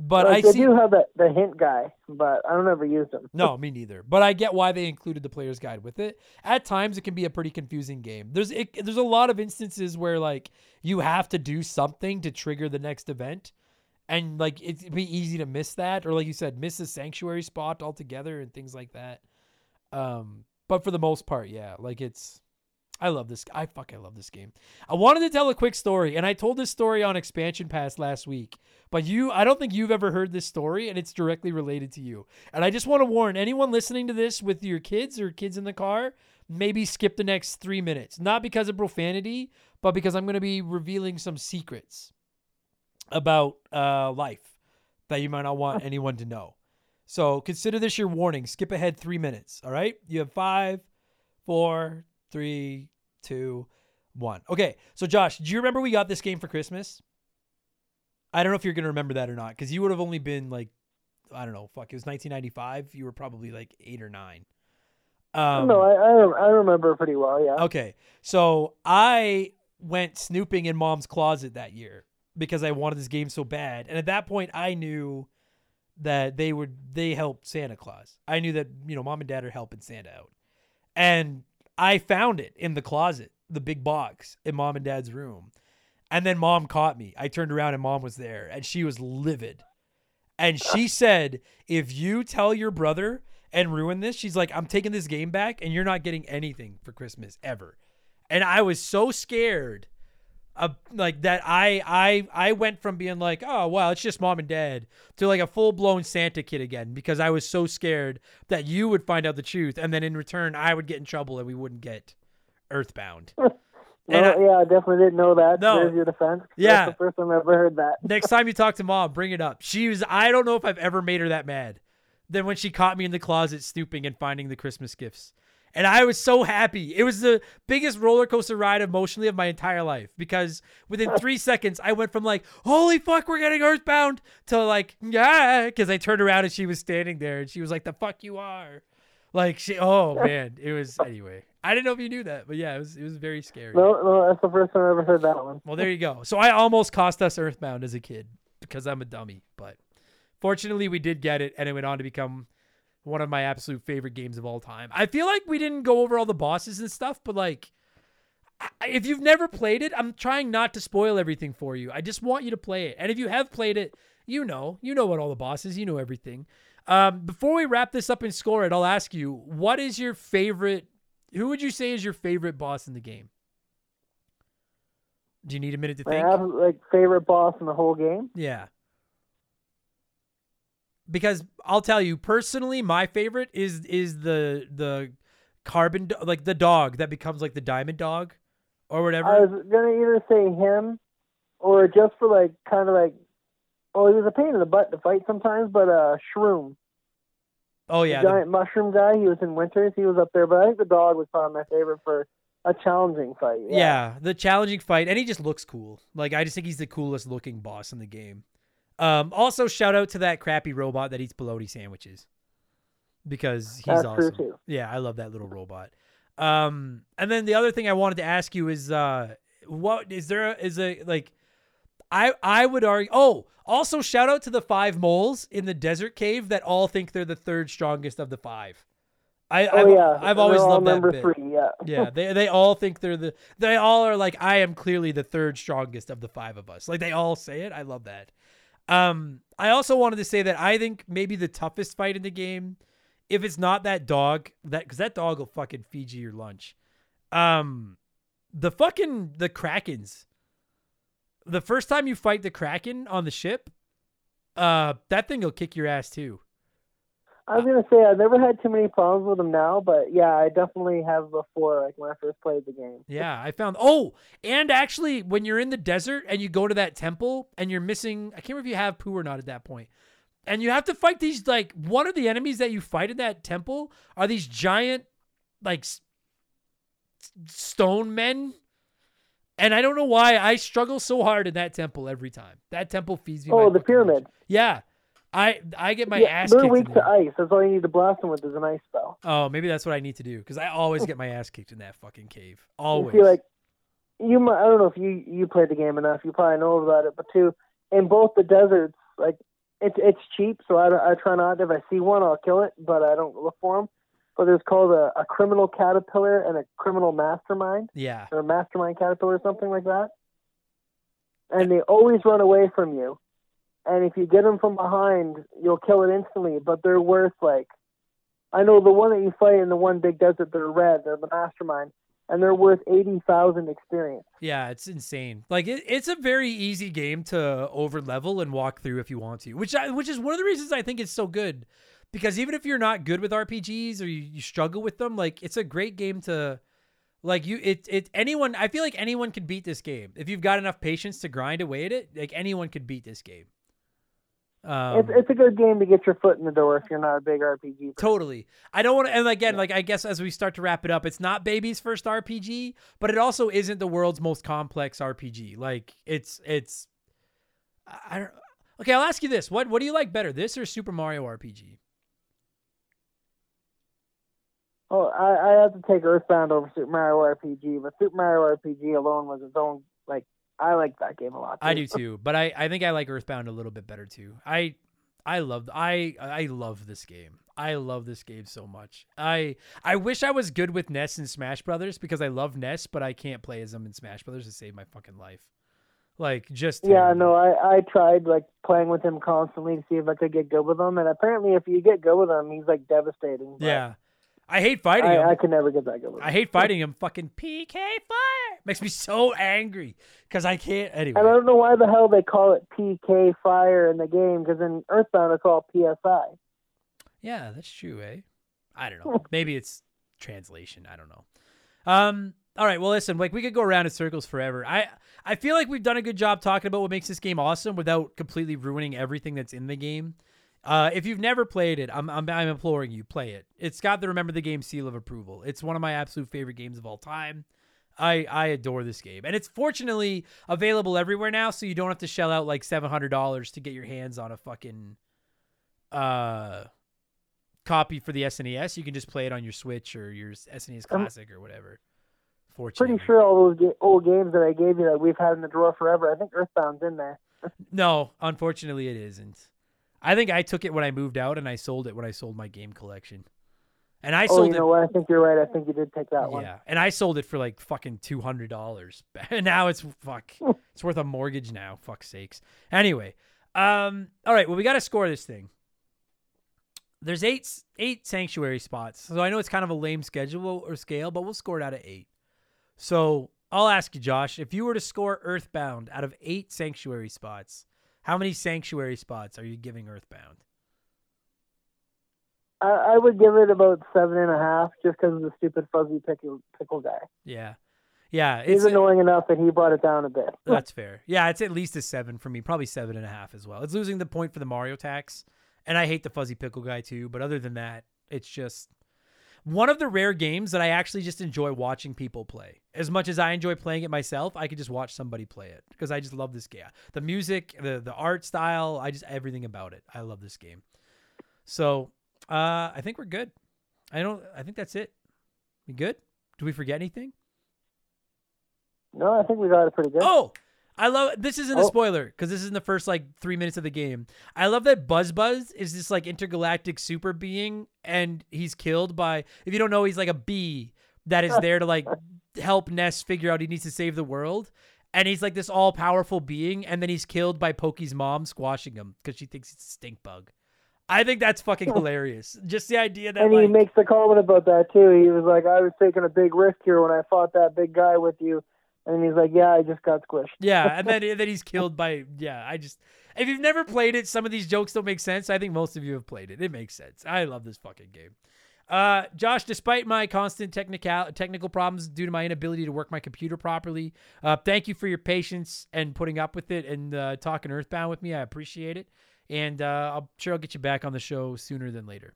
But like, I they see. do have that the hint guy, but I don't ever use him. No, me neither. But I get why they included the player's guide with it. At times, it can be a pretty confusing game. There's it, there's a lot of instances where like you have to do something to trigger the next event, and like it'd be easy to miss that, or like you said, miss a sanctuary spot altogether and things like that. Um, but for the most part, yeah, like it's. I love this. I fuck. I love this game. I wanted to tell a quick story, and I told this story on Expansion Pass last week. But you, I don't think you've ever heard this story, and it's directly related to you. And I just want to warn anyone listening to this with your kids or kids in the car, maybe skip the next three minutes. Not because of profanity, but because I'm going to be revealing some secrets about uh, life that you might not want anyone to know. So consider this your warning. Skip ahead three minutes. All right. You have five, four, three, two, one. Okay. So Josh, do you remember we got this game for Christmas? I don't know if you're gonna remember that or not, because you would have only been like, I don't know, fuck, it was 1995. You were probably like eight or nine. Um, no, I, I I remember pretty well. Yeah. Okay. So I went snooping in mom's closet that year because I wanted this game so bad. And at that point I knew that they would they helped Santa Claus. I knew that, you know, mom and dad are helping Santa out. And I found it in the closet, the big box in mom and dad's room. And then mom caught me. I turned around and mom was there and she was livid. And she said, if you tell your brother and ruin this, she's like, I'm taking this game back and you're not getting anything for Christmas ever. And I was so scared of like that I I I went from being like, oh wow, it's just mom and dad to like a full blown Santa kid again because I was so scared that you would find out the truth and then in return I would get in trouble and we wouldn't get Earthbound. And I- yeah, I definitely didn't know that. No. There's your defense. Yeah. That's the first time I ever heard that. Next time you talk to mom, bring it up. She was I don't know if I've ever made her that mad than when she caught me in the closet snooping and finding the Christmas gifts. And I was so happy. It was the biggest roller coaster ride emotionally of my entire life because within three seconds, I went from like, holy fuck, we're getting Earthbound to like, yeah, because I turned around and she was standing there and she was like, the fuck you are. Like, she, oh man, it was, anyway. I didn't know if you knew that, but yeah, it was, it was very scary. No, no, that's the first time I ever heard that one. Well, there you go. So I almost cost us Earthbound as a kid because I'm a dummy, but fortunately we did get it and it went on to become one of my absolute favorite games of all time. I feel like we didn't go over all the bosses and stuff, but like if you've never played it, I'm trying not to spoil everything for you. I just want you to play it. And if you have played it, you know, you know what all the bosses, you know everything. Um, before we wrap this up and score it, I'll ask you, what is your favorite who would you say is your favorite boss in the game? Do you need a minute to think? absolute, like favorite boss in the whole game. Yeah. Because I'll tell you personally, my favorite is is the the carbon like the dog that becomes like the diamond dog or whatever. I was gonna either say him or just for like kind of like. Oh, he was a pain in the butt to fight sometimes, but uh, Shroom, oh yeah, the- giant mushroom guy. He was in Winters. He was up there, but I think the dog was probably my favorite for a challenging fight. yeah. the challenging fight, and he just looks cool. Like I just think he's the coolest looking boss in the game. Um, also, shout out to that crappy robot that eats bologna sandwiches because he's That's awesome. Yeah, I love that little robot. Um, and then the other thing I wanted to ask you is, uh, what is there? A, is a like, I I would argue. Oh, also shout out to the five moles in the desert cave that all think they're the third strongest of the five. I, Oh I've, yeah, I've always loved that bit. three. Yeah. Yeah, they they all think they're the they all are like I am clearly the third strongest of the five of us. Like they all say it. I love that. Um I also wanted to say that I think maybe the toughest fight in the game if it's not that dog that cuz that dog will fucking feed you your lunch. Um the fucking the krakens. The first time you fight the kraken on the ship, uh that thing will kick your ass too. I was gonna say I've never had too many problems with them now, but yeah, I definitely have before, like when I first played the game. Yeah, I found. Oh, and actually, when you're in the desert and you go to that temple and you're missing, I can't remember if you have poo or not at that point, and you have to fight these like one of the enemies that you fight in that temple are these giant like s- stone men. And I don't know why I struggle so hard in that temple every time. That temple feeds me. Oh, the pyramid. Yeah, I I get my yeah, ass they're kicked. weak to ice. That's all you need to blast them with is an ice spell. Oh, maybe that's what I need to do because I always get my ass kicked in that fucking cave. Always. You like you might, I don't know if you you played the game enough. You probably know about it, but too in both the deserts, like it's it's cheap, so I, I try not. If I see one, I'll kill it, but I don't look for them. But there's called a, a criminal caterpillar and a criminal mastermind, yeah. or a mastermind caterpillar, or something like that. And they always run away from you. And if you get them from behind, you'll kill it instantly. But they're worth like, I know the one that you fight in the one big desert. They're red. They're the mastermind, and they're worth eighty thousand experience. Yeah, it's insane. Like it, it's a very easy game to over level and walk through if you want to, which I, which is one of the reasons I think it's so good. Because even if you're not good with RPGs or you, you struggle with them, like it's a great game to like you it it anyone I feel like anyone could beat this game. If you've got enough patience to grind away at it, like anyone could beat this game. Um, it's it's a good game to get your foot in the door if you're not a big RPG. fan. Totally. I don't want to, and again, like I guess as we start to wrap it up, it's not baby's first RPG, but it also isn't the world's most complex RPG. Like it's it's. I I don't. Okay, I'll ask you this: what what do you like better, this or Super Mario RPG? Oh, I, I have to take Earthbound over Super Mario RPG, but Super Mario RPG alone was its own. Like I like that game a lot. I do too, but I I think I like Earthbound a little bit better too. I I love I I love this game. I love this game so much. I I wish I was good with Ness and Smash Brothers because I love Ness, but I can't play as them in Smash Brothers to save my fucking life. Like just Yeah, no, I I tried like playing with him constantly to see if I could get good with him, and apparently, if you get good with him, he's like devastating. but Yeah. I hate fighting him. I, I, I could never get that good I hate fighting him. Fucking PK fire makes me so angry because I can't. Anyway, and I don't know why the hell they call it PK Fire in the game, because in Earthbound it's all PSI. yeah, that's true, eh? I don't know. Maybe it's translation. I don't know. Um. All right. Well, listen. Like we could go around in circles forever. I I feel like we've done a good job talking about what makes this game awesome without completely ruining everything that's in the game. Uh, if you've never played it, I'm, I'm I'm imploring you play it. It's got the remember the game seal of approval. It's one of my absolute favorite games of all time. I I adore this game, and it's fortunately available everywhere now, so you don't have to shell out like seven hundred dollars to get your hands on a fucking uh copy for the SNES. You can just play it on your Switch or your SNES Classic or whatever. Fortunately, Pretty sure all those old games that I gave you that we've had in the drawer forever. I think Earthbound's in there. No, unfortunately, it isn't. I think I took it when I moved out, and I sold it when I sold my game collection. And I oh, sold you it. know what? I think you're right. I think you did take that one. Yeah, and I sold it for like fucking two hundred dollars. And now it's fuck. it's worth a mortgage now. Fuck sakes. Anyway, um, all right. Well, we got to score this thing. There's eight eight sanctuary spots, so I know it's kind of a lame schedule or scale, but we'll score it out of eight. So I'll ask you, Josh, if you were to score Earthbound out of eight sanctuary spots, how many sanctuary spots are you giving Earthbound? I, I would give it about seven and a half, just because of the stupid fuzzy pickle pickle guy. Yeah, yeah. He's It's annoying enough that he brought it down a bit. That's fair. Yeah, it's at least a seven for me, probably seven and a half as well. It's losing the point for the Mario tax, and I hate the fuzzy pickle guy too. But other than that, it's just one of the rare games that I actually just enjoy watching people play. As much as I enjoy playing it myself, I could just watch somebody play it because I just love this game. The music, the the art style, I just everything about it. I love this game. So, uh, I think we're good. I don't. I think that's it. We good? Do we forget anything? No, I think we got it pretty good. Oh, I love this isn't a Oh. spoiler because this is in the first like three minutes of the game. I love that Buzz Buzz is this like intergalactic super being, and he's killed by. If you don't know, he's like a bee that is there to like help Ness figure out he needs to save the world. And he's like this all powerful being, and then he's killed by Pokey's mom squashing him because she thinks he's a stink bug. I think that's fucking hilarious. Just the idea that and he like, makes the comment about that too. He was like, "I was taking a big risk here when I fought that big guy with you," and he's like, "Yeah, I just got squished." Yeah, and then and then he's killed by yeah. I just if you've never played it, some of these jokes don't make sense. I think most of you have played it. It makes sense. I love this fucking game. Uh, Josh, despite my constant technical technical problems due to my inability to work my computer properly, uh, thank you for your patience and putting up with it and uh, talking Earthbound with me. I appreciate it, and uh, I'm sure I'll get you back on the show sooner than later.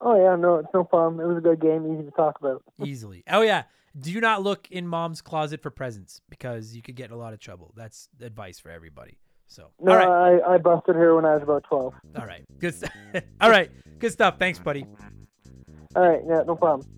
Oh yeah, no, it's no problem. It was a good game, easy to talk about. Easily. Oh yeah. Do not look in mom's closet for presents because you could get in a lot of trouble. That's advice for everybody. So, No, all right. I, I busted her when I was about twelve. All right. Good. St- All right. Good stuff. Thanks, buddy. All right, yeah, no problem.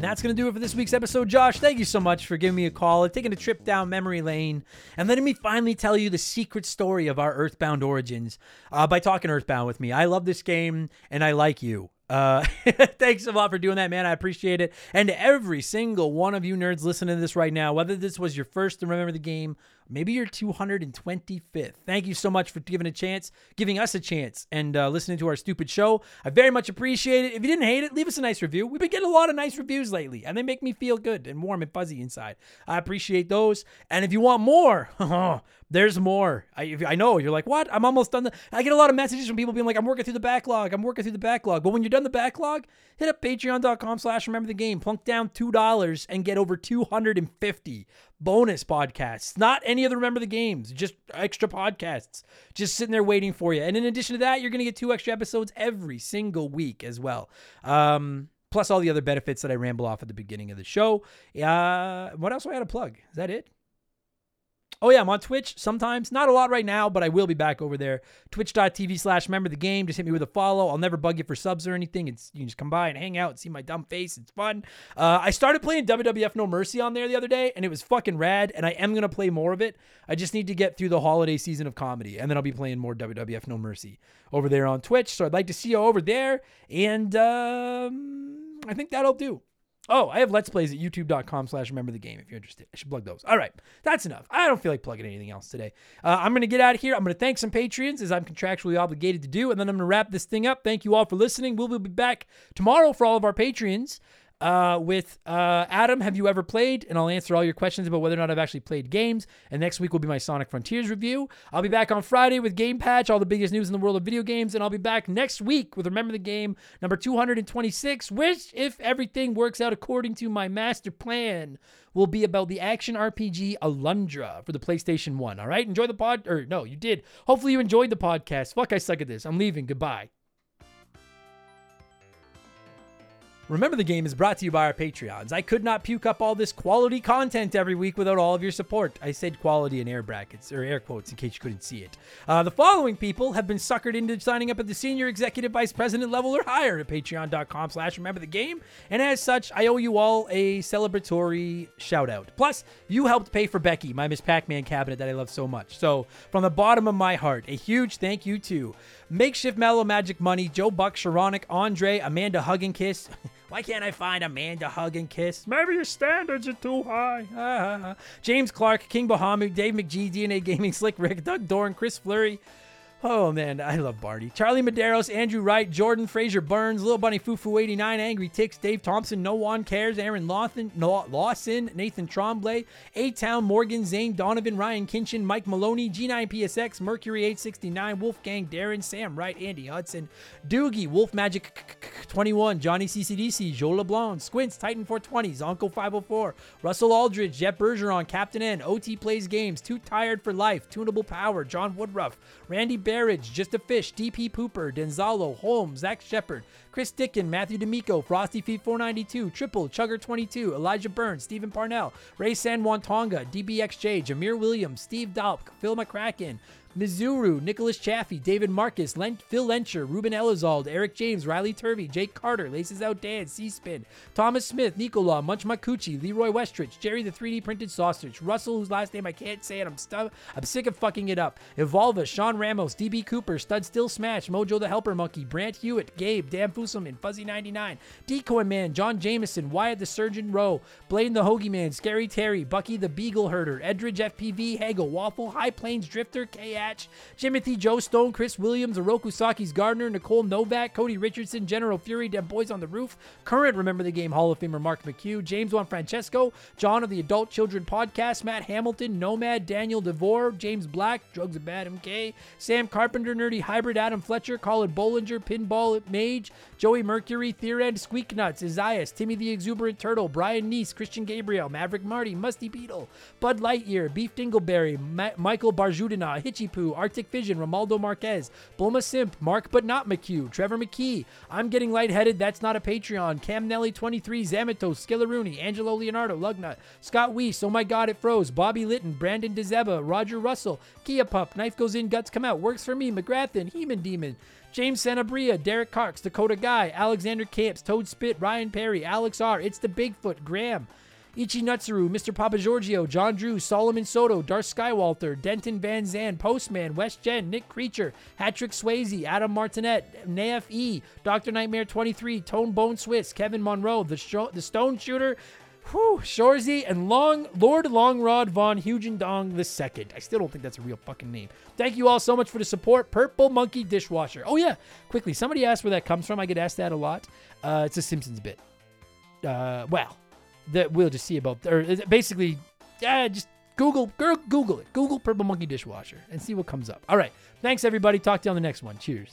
And that's going to do it for this week's episode. Josh, thank you so much for giving me a call and taking a trip down memory lane and letting me finally tell you the secret story of our Earthbound origins uh, by talking Earthbound with me. I love this game and I like you. Uh, thanks a lot for doing that, man. I appreciate it. And to every single one of you nerds listening to this right now, whether this was your first to remember the game, maybe you're 225th. Thank you so much for giving a chance, giving us a chance, and uh, listening to our stupid show. I very much appreciate it. If you didn't hate it, leave us a nice review. We've been getting a lot of nice reviews lately, and they make me feel good and warm and fuzzy inside. I appreciate those. And if you want more, there's more. I, I know you're like, what? I'm almost done. The-. I get a lot of messages from people being like, I'm working through the backlog. I'm working through the backlog. But when you're done the backlog, hit up patreon.com slash remember the game. Plunk down $2 and get over 250 bonus podcasts. Not any of the Remember the Games, just extra podcasts. Just sitting there waiting for you. And in addition to that, you're going to get two extra episodes every single week as well. Um, plus all the other benefits that I ramble off at the beginning of the show. Uh, what else do I had to plug? Is that it? Oh yeah, I'm on Twitch sometimes. Not a lot right now, but I will be back over there. Twitch.tv slash remember the game. Just hit me with a follow. I'll never bug you for subs or anything. It's you can just come by and hang out and see my dumb face. It's fun. Uh, I started playing WWF No Mercy on there the other day, and it was fucking rad. And I am gonna play more of it. I just need to get through the holiday season of comedy, and then I'll be playing more WWF No Mercy over there on Twitch. So I'd like to see you over there. And um, I think that'll do. Oh, I have Let's Plays at youtube.com slash remember the game if you're interested. I should plug those. All right. That's enough. I don't feel like plugging anything else today. Uh, I'm going to get out of here. I'm going to thank some Patreons as I'm contractually obligated to do, and then I'm going to wrap this thing up. Thank you all for listening. We will be back tomorrow for all of our Patreons uh, with uh, Adam. Have you ever played? And I'll answer all your questions about whether or not I've actually played games. And next week will be my Sonic Frontiers review. I'll be back on Friday with Game Patch, all the biggest news in the world of video games. And I'll be back next week with Remember the Game number 226, which, if everything works out according to my master plan, will be about the action RPG Alundra for the PlayStation 1. All right? Enjoy the pod. Or no, you did. Hopefully you enjoyed the podcast. Fuck, I suck at this. I'm leaving. Goodbye. Remember the Game is brought to you by our Patreons. I could not puke up all this quality content every week without all of your support. I said quality in air brackets, or air quotes in case you couldn't see it. Uh, the following people have been suckered into signing up at the senior executive vice president level or higher at patreon.com slash remember the game. And as such, I owe you all a celebratory shout out. Plus, you helped pay for Becky, my Miss Pac-Man cabinet that I love so much. So from the bottom of my heart, a huge thank you to Makeshift Mellow Magic Money, Joe Buck, Sharonic, Andre, Amanda Hug and Kiss. Why can't I find a man to Hug and Kiss? Maybe your standards are too high. Ah, ah, ah. James Clark, King Bahamut, Dave McGee, DNA Gaming, Slick Rick, Doug Dorn, Chris Fleury, Oh man, I love Barty. Charlie Medeiros, Andrew Wright, Jordan Fraser Burns, Little Bunny Fufu 89, Angry Ticks, Dave Thompson, No One Cares, Aaron Lawson, Lawson Nathan Tremblay, A Town, Morgan, Zane, Donovan, Ryan Kinchin, Mike Maloney, G9PSX, Mercury 869, Wolfgang, Darren, Sam Wright, Andy Hudson, Doogie, Wolf Magic 21, Johnny CCDC, Joe LeBlanc, Squints, Titan 420, Zonko 504, Russell Aldridge, Jeff Bergeron, Captain N, OT Plays Games, Too Tired for Life, Tunable Power, John Woodruff, Randy Barrage, Just a Fish, DP Pooper, Denzalo, Holmes, Zach Shepard, Chris Dickin, Matthew D'Amico, Frosty Feet 492, Triple, Chugger 22, Elijah Burns, Stephen Parnell, Ray San Juan Tonga, DBXJ, Jameer Williams, Steve Dalp, Phil McCracken, Mizuru, Nicholas Chaffee, David Marcus, Phil Lencher, Ruben Elizald, Eric James, Riley Turvey, Jake Carter, Laces Out Dan, C-Spin, Thomas Smith, Nicola, Munch Makuchi, Leroy Westrich, Jerry the 3D printed sausage, Russell, whose last name I can't say and I'm stu- I'm sick of fucking it up, Evolva, Sean Ramos, DB Cooper, Stud Still Smash, Mojo the Helper Monkey, Brant Hewitt, Gabe, Dan Fuselman, Fuzzy 99, Decoy Man, John Jameson, Wyatt the Surgeon Rowe, Blaine the Hoagie Man, Scary Terry, Bucky the Beagle Herder, Edridge FPV, Hagel, Waffle, High Plains Drifter, K Hatch, Jimothy Joe Stone, Chris Williams, Oroku Saki's Gardner, Nicole Novak, Cody Richardson, General Fury, Dem Boys on the Roof, current Remember the Game Hall of Famer Mark McHugh, James Juan Francesco, John of the Adult Children Podcast, Matt Hamilton, Nomad, Daniel DeVore, James Black, Drugs of Bad MK, Sam Carpenter, Nerdy Hybrid, Adam Fletcher, Colin Bollinger, Pinball Mage, Joey Mercury, Theorend, Squeak Nuts, Isaias, Timmy the Exuberant Turtle, Brian Neese, Christian Gabriel, Maverick Marty, Musty Beetle, Bud Lightyear, Beef Dingleberry, Ma- Michael Barjudina, Hitchy Poo, Arctic Vision, Romaldo Marquez, Bulma Simp, Mark but not McHugh, Trevor McKee, I'm Getting Lightheaded, That's Not a Patreon, Cam Nelly 23, Zamato, Skillaroonie, Angelo Leonardo, Lugnut, Scott Weiss, Oh My God It Froze, Bobby Litton, Brandon DeZeba, Roger Russell, Kia Pup, Knife Goes In, Guts Come Out, Works For Me, McGrathan, Heman Demon, James Sanabria, Derek Cox, Dakota Guy, Alexander Camps, Toad Spit, Ryan Perry, Alex R, It's the Bigfoot, Graham, Ichi Nutsuru, Mr. Papa Giorgio, John Drew, Solomon Soto, Darth Skywalter, Denton Van Zan, Postman, West Gen, Nick Creature, Hatrick Swayze, Adam Martinet, Naf E, Dr. Nightmare 23, Tone Bone Swiss, Kevin Monroe, the, Sho- the Stone Shooter, Whew, Shorzy and Long Lord Longrod von Hugendong the Second. I still don't think that's a real fucking name. Thank you all so much for the support. Purple Monkey Dishwasher. Oh yeah, quickly. Somebody asked where that comes from. I get asked that a lot. Uh, it's a Simpsons bit. Uh, well, that we'll just see about, or basically, yeah, just Google, Google it, Google Purple Monkey Dishwasher and see what comes up. All right. Thanks, everybody. Talk to you on the next one. Cheers.